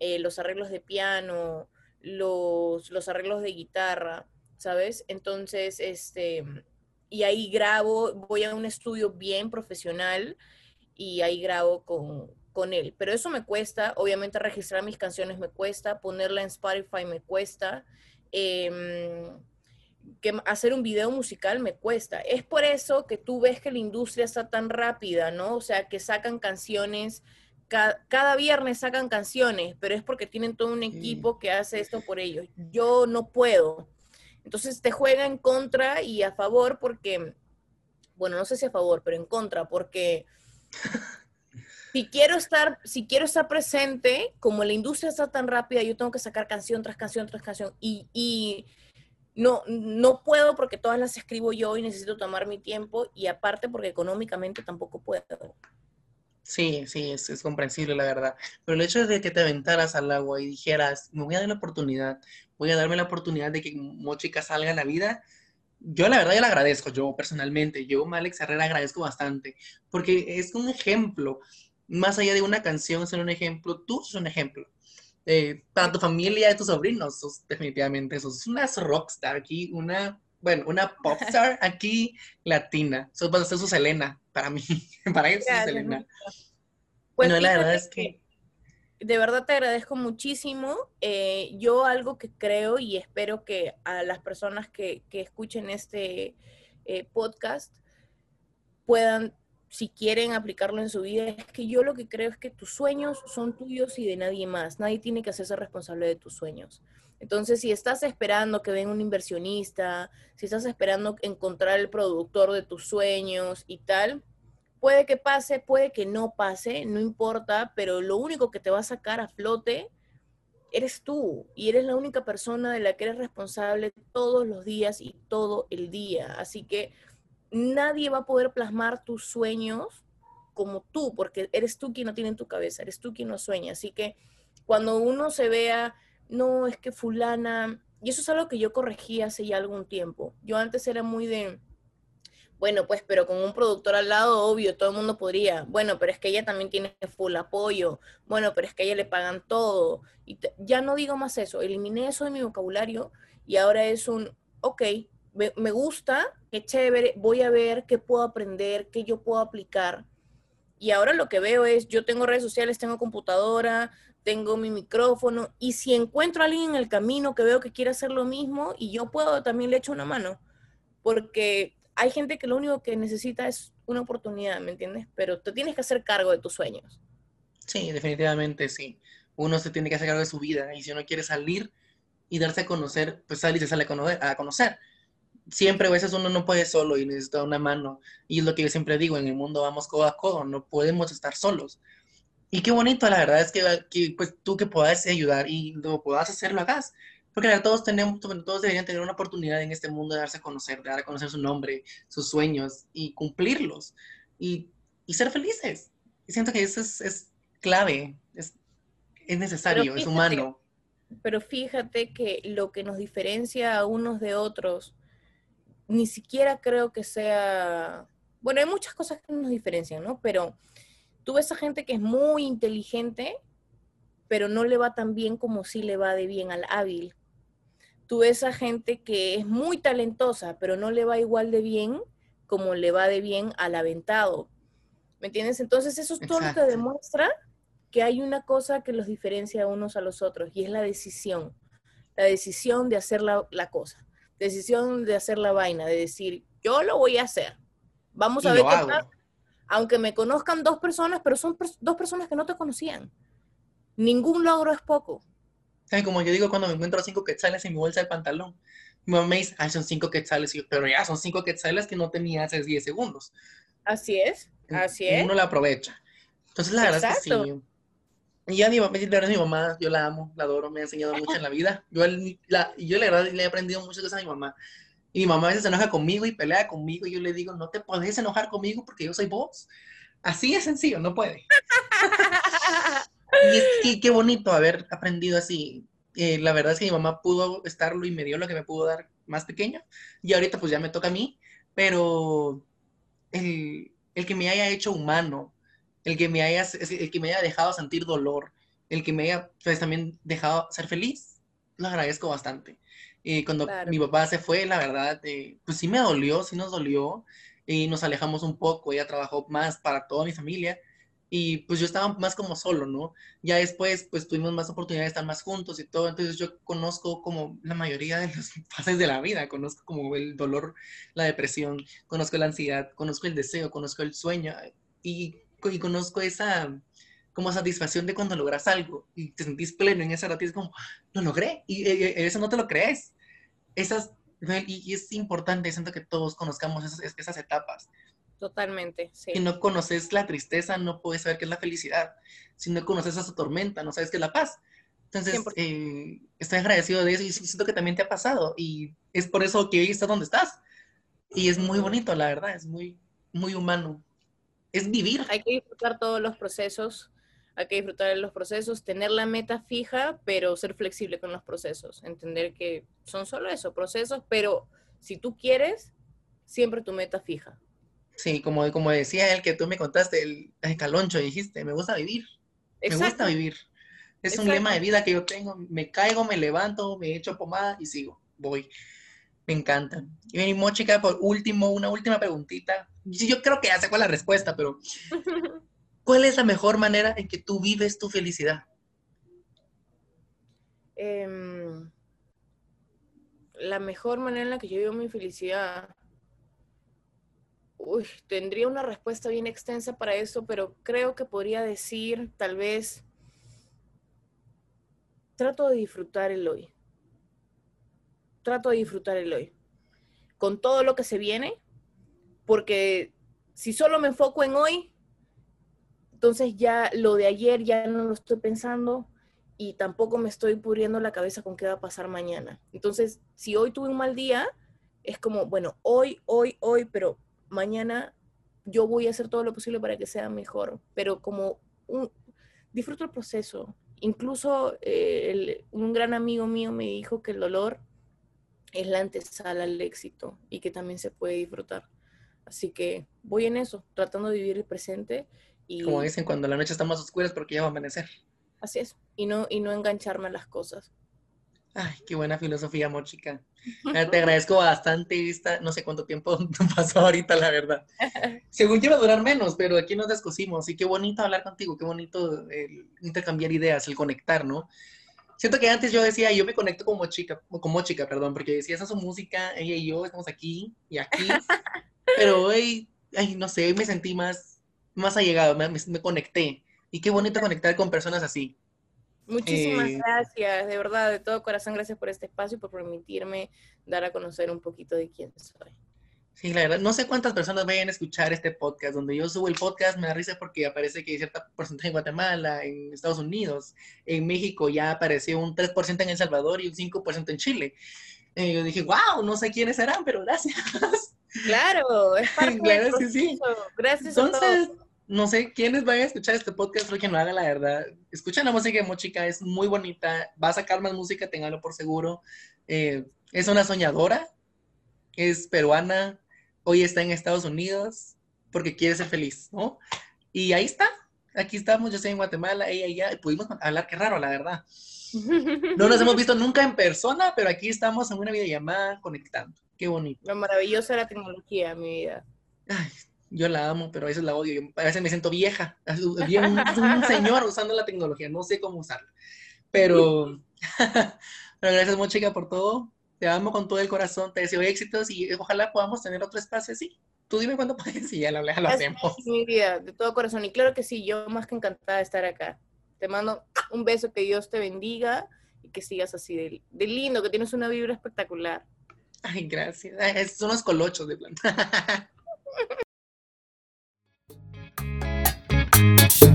eh, los arreglos de piano, los, los arreglos de guitarra, ¿sabes? Entonces, este, y ahí grabo, voy a un estudio bien profesional y ahí grabo con, con él. Pero eso me cuesta, obviamente registrar mis canciones me cuesta, ponerla en Spotify me cuesta. Eh, que hacer un video musical me cuesta. Es por eso que tú ves que la industria está tan rápida, ¿no? O sea, que sacan canciones, cada viernes sacan canciones, pero es porque tienen todo un equipo que hace esto por ellos. Yo no puedo. Entonces te juega en contra y a favor porque, bueno, no sé si a favor, pero en contra, porque si quiero estar, si quiero estar presente, como la industria está tan rápida, yo tengo que sacar canción tras canción tras canción y, y no, no puedo porque todas las escribo yo y necesito tomar mi tiempo y aparte porque económicamente tampoco puedo. Sí, sí, es, es, comprensible la verdad. Pero el hecho de que te aventaras al agua y dijeras, me voy a dar la oportunidad, voy a darme la oportunidad de que Mochica salga a la vida, yo la verdad ya le agradezco, yo personalmente, yo Alex Herrera agradezco bastante, porque es un ejemplo, más allá de una canción, ser un ejemplo, tú sos un ejemplo. Eh, para tu familia y tus sobrinos, sos definitivamente sos una rockstar aquí, una, bueno, una popstar aquí latina. Sos vas a ser su Selena, para mí, para eso es Selena. Pues bueno, la verdad es que... De verdad te agradezco muchísimo. Eh, yo algo que creo y espero que a las personas que, que escuchen este eh, podcast puedan si quieren aplicarlo en su vida, es que yo lo que creo es que tus sueños son tuyos y de nadie más. Nadie tiene que hacerse responsable de tus sueños. Entonces, si estás esperando que venga un inversionista, si estás esperando encontrar el productor de tus sueños y tal, puede que pase, puede que no pase, no importa, pero lo único que te va a sacar a flote eres tú y eres la única persona de la que eres responsable todos los días y todo el día. Así que nadie va a poder plasmar tus sueños como tú, porque eres tú quien no tiene en tu cabeza, eres tú quien no sueña. Así que cuando uno se vea, no, es que fulana, y eso es algo que yo corregí hace ya algún tiempo. Yo antes era muy de, bueno, pues, pero con un productor al lado, obvio, todo el mundo podría. Bueno, pero es que ella también tiene full apoyo. Bueno, pero es que a ella le pagan todo. Y ya no digo más eso. Eliminé eso de mi vocabulario y ahora es un, ok, me, gusta, qué chévere, voy a ver qué puedo aprender, qué yo puedo aplicar. Y ahora lo que veo es, yo tengo redes sociales, tengo computadora, tengo mi micrófono, y si encuentro a alguien en el camino que veo que quiere hacer lo mismo, y yo puedo, también le echo una mano, porque hay gente que lo único que necesita es una oportunidad, ¿me entiendes? Pero tú tienes que hacer cargo de tus sueños. Sí, definitivamente sí. Uno se tiene que hacer cargo de su vida, y si uno quiere salir y darse a conocer, pues salir y se sale a conocer siempre a veces uno no puede solo y necesita una mano. Y es lo que yo siempre digo, en el mundo vamos codo a codo, no podemos estar solos. Y qué bonito, la verdad es que, pues tú que puedas ayudar y lo puedas hacer, lo hagas. Porque todos tenemos, todos deberían tener una oportunidad en este mundo de darse a conocer, de dar a conocer su nombre, sus sueños y cumplirlos y, y ser felices. Y siento que eso es, es clave, es, es necesario, es humano. Pero fíjate que lo que nos diferencia a unos de otros ni siquiera creo que sea, bueno, hay muchas cosas que nos diferencian, ¿no? Pero tú ves a gente que es muy inteligente, pero no le va tan bien como si le va de bien al hábil. Tú ves a gente que es muy talentosa, pero no le va igual de bien como le va de bien al aventado. ¿Me entiendes? Entonces eso es todo lo que demuestra que hay una cosa que los diferencia unos a los otros y es la decisión, la decisión de hacer la, la cosa decisión de hacer la vaina, de decir, yo lo voy a hacer. Vamos a ver qué pasa. Aunque me conozcan dos personas, pero son dos personas que no te conocían. Ningún logro es poco. Como yo digo cuando me encuentro cinco quetzales en mi bolsa de pantalón. Mi mamá me dice, ay, son cinco quetzales. pero ya, son cinco quetzales que no tenía hace 10 segundos. Así es, así es. Uno la aprovecha. Entonces, la verdad es que Exacto. sí. Y ya mi mamá, la verdad mi mamá, yo la amo, la adoro, me ha enseñado mucho en la vida. Yo, el- la, yo la verdad le he aprendido muchas cosas a mi mamá. Y mi mamá a veces se enoja conmigo y pelea conmigo y yo le digo, no te puedes enojar conmigo porque yo soy vos. Así es sencillo, no puede. Y, es- y qué bonito haber aprendido así. Eh, la verdad es que mi mamá pudo estarlo y me dio lo que me pudo dar más pequeño. Y ahorita pues ya me toca a mí, pero el, el que me haya hecho humano, el que me haya, el que me haya dejado sentir dolor, el que me haya pues, también dejado ser feliz, lo agradezco bastante. Y cuando Claro. mi papá se fue, la verdad, eh, pues sí me dolió, sí nos dolió, y nos alejamos un poco, ella trabajó más para toda mi familia, y pues yo estaba más como solo, ¿no? Ya después, pues tuvimos más oportunidad de estar más juntos y todo, entonces yo conozco como la mayoría de las fases de la vida, conozco como el dolor, la depresión, conozco la ansiedad, conozco el deseo, conozco el sueño, y, y conozco esa como satisfacción de cuando logras algo y te sentís pleno en ese rato y es como, lo logré, y eh, eso no te lo crees. Esas, y, y es importante, siento que todos conozcamos esas, esas etapas. Totalmente, sí. Si no conoces la tristeza, no puedes saber qué es la felicidad. Si no conoces esa tormenta, no sabes qué es la paz. Entonces, 100%. eh, estoy agradecido de eso y siento que también te ha pasado. Y es por eso que hoy estás donde estás. Y es muy bonito, la verdad, es muy, muy humano. Es vivir. Hay que disfrutar todos los procesos, hay que disfrutar de los procesos, tener la meta fija, pero ser flexible con los procesos, entender que son solo eso, procesos, pero si tú quieres, siempre tu meta fija. Sí, como, como decía él que tú me contaste, el, el caloncho, dijiste, me gusta vivir. Me gusta vivir. Es un lema de vida que yo tengo. Me caigo, me levanto, me echo pomada y sigo. Voy. Me encanta. Y mi mochica, por último, una última preguntita. Yo creo que ya sé cuál es la respuesta, pero ¿cuál es la mejor manera en que tú vives tu felicidad? Em, la mejor manera en la que yo vivo mi felicidad. Uy, tendría una respuesta bien extensa para eso, pero creo que podría decir, tal vez, trato de disfrutar el hoy. Trato de disfrutar el hoy. Con todo lo que se viene, porque si solo me enfoco en hoy, entonces ya lo de ayer ya no lo estoy pensando, y tampoco me estoy pudriendo la cabeza con qué va a pasar mañana. Entonces, si hoy tuve un mal día, es como, bueno, hoy, hoy, hoy, pero mañana yo voy a hacer todo lo posible para que sea mejor, pero como un, disfruto el proceso. Incluso eh, un gran amigo mío me dijo que el dolor es la antesala al éxito y que también se puede disfrutar. Así que voy en eso, tratando de vivir el presente y Como dicen, cuando la noche está más oscura es porque ya va a amanecer. así es, y no, y no engancharme a las cosas. Ay, qué buena filosofía, mochica. Ah, Te agradezco bastante esta, no sé cuánto tiempo pasó ahorita, la verdad. Según a durar menos, pero aquí nos descosimos. Y qué bonito hablar contigo, qué bonito el intercambiar ideas, el conectar, ¿no? Siento que antes yo decía, yo me conecto como chica, como chica, perdón, porque decía, esa es su música, ella y yo estamos aquí y aquí. Pero hoy, ay, no sé, hoy me sentí más, más allegado, me, me- conecté. Y qué bonito conectar con personas así. Muchísimas Eh, gracias, de verdad, de todo corazón, gracias por este espacio y por permitirme dar a conocer un poquito de quién soy. Sí, la verdad, no sé cuántas personas vayan a escuchar este podcast. Donde yo subo el podcast me da risa porque aparece que hay cierta porcentaje en Guatemala, en Estados Unidos, en México ya apareció un 3% en El Salvador y un 5% en Chile. Eh, yo dije, wow, no sé quiénes serán, pero gracias. Claro, es parte Claro, del sí. Gracias a Entonces, todos. no sé quiénes vayan a escuchar este podcast, que no haga la verdad. Escuchen la música de Mochica, es muy bonita. Va a sacar más música, tenganlo por seguro. Eh, es una soñadora, es peruana, hoy está en Estados Unidos porque quiere ser feliz, ¿no? Y ahí está, aquí estamos, yo estoy en Guatemala, ella y ya, pudimos hablar, qué raro, la verdad. No nos hemos visto nunca en persona, pero aquí estamos en una videollamada conectando. Qué bonito. Lo maravilloso de la tecnología, mi vida. Ay, yo la amo, pero a veces la odio. Yo a veces me siento vieja, bien, un, un señor usando la tecnología, no sé cómo usarla. Pero, pero gracias, Mochica, por todo. Te amo con todo el corazón, te deseo éxitos y ojalá podamos tener otro espacio así. Tú dime cuándo puedes y ya lo, lo hacemos. Mi vida, de todo corazón. Y claro que sí, yo más que encantada de estar acá. Te mando un beso, que Dios te bendiga y que sigas así de, lindo, que tienes una vibra espectacular. Ay, gracias. Ay, son los colochos de planta.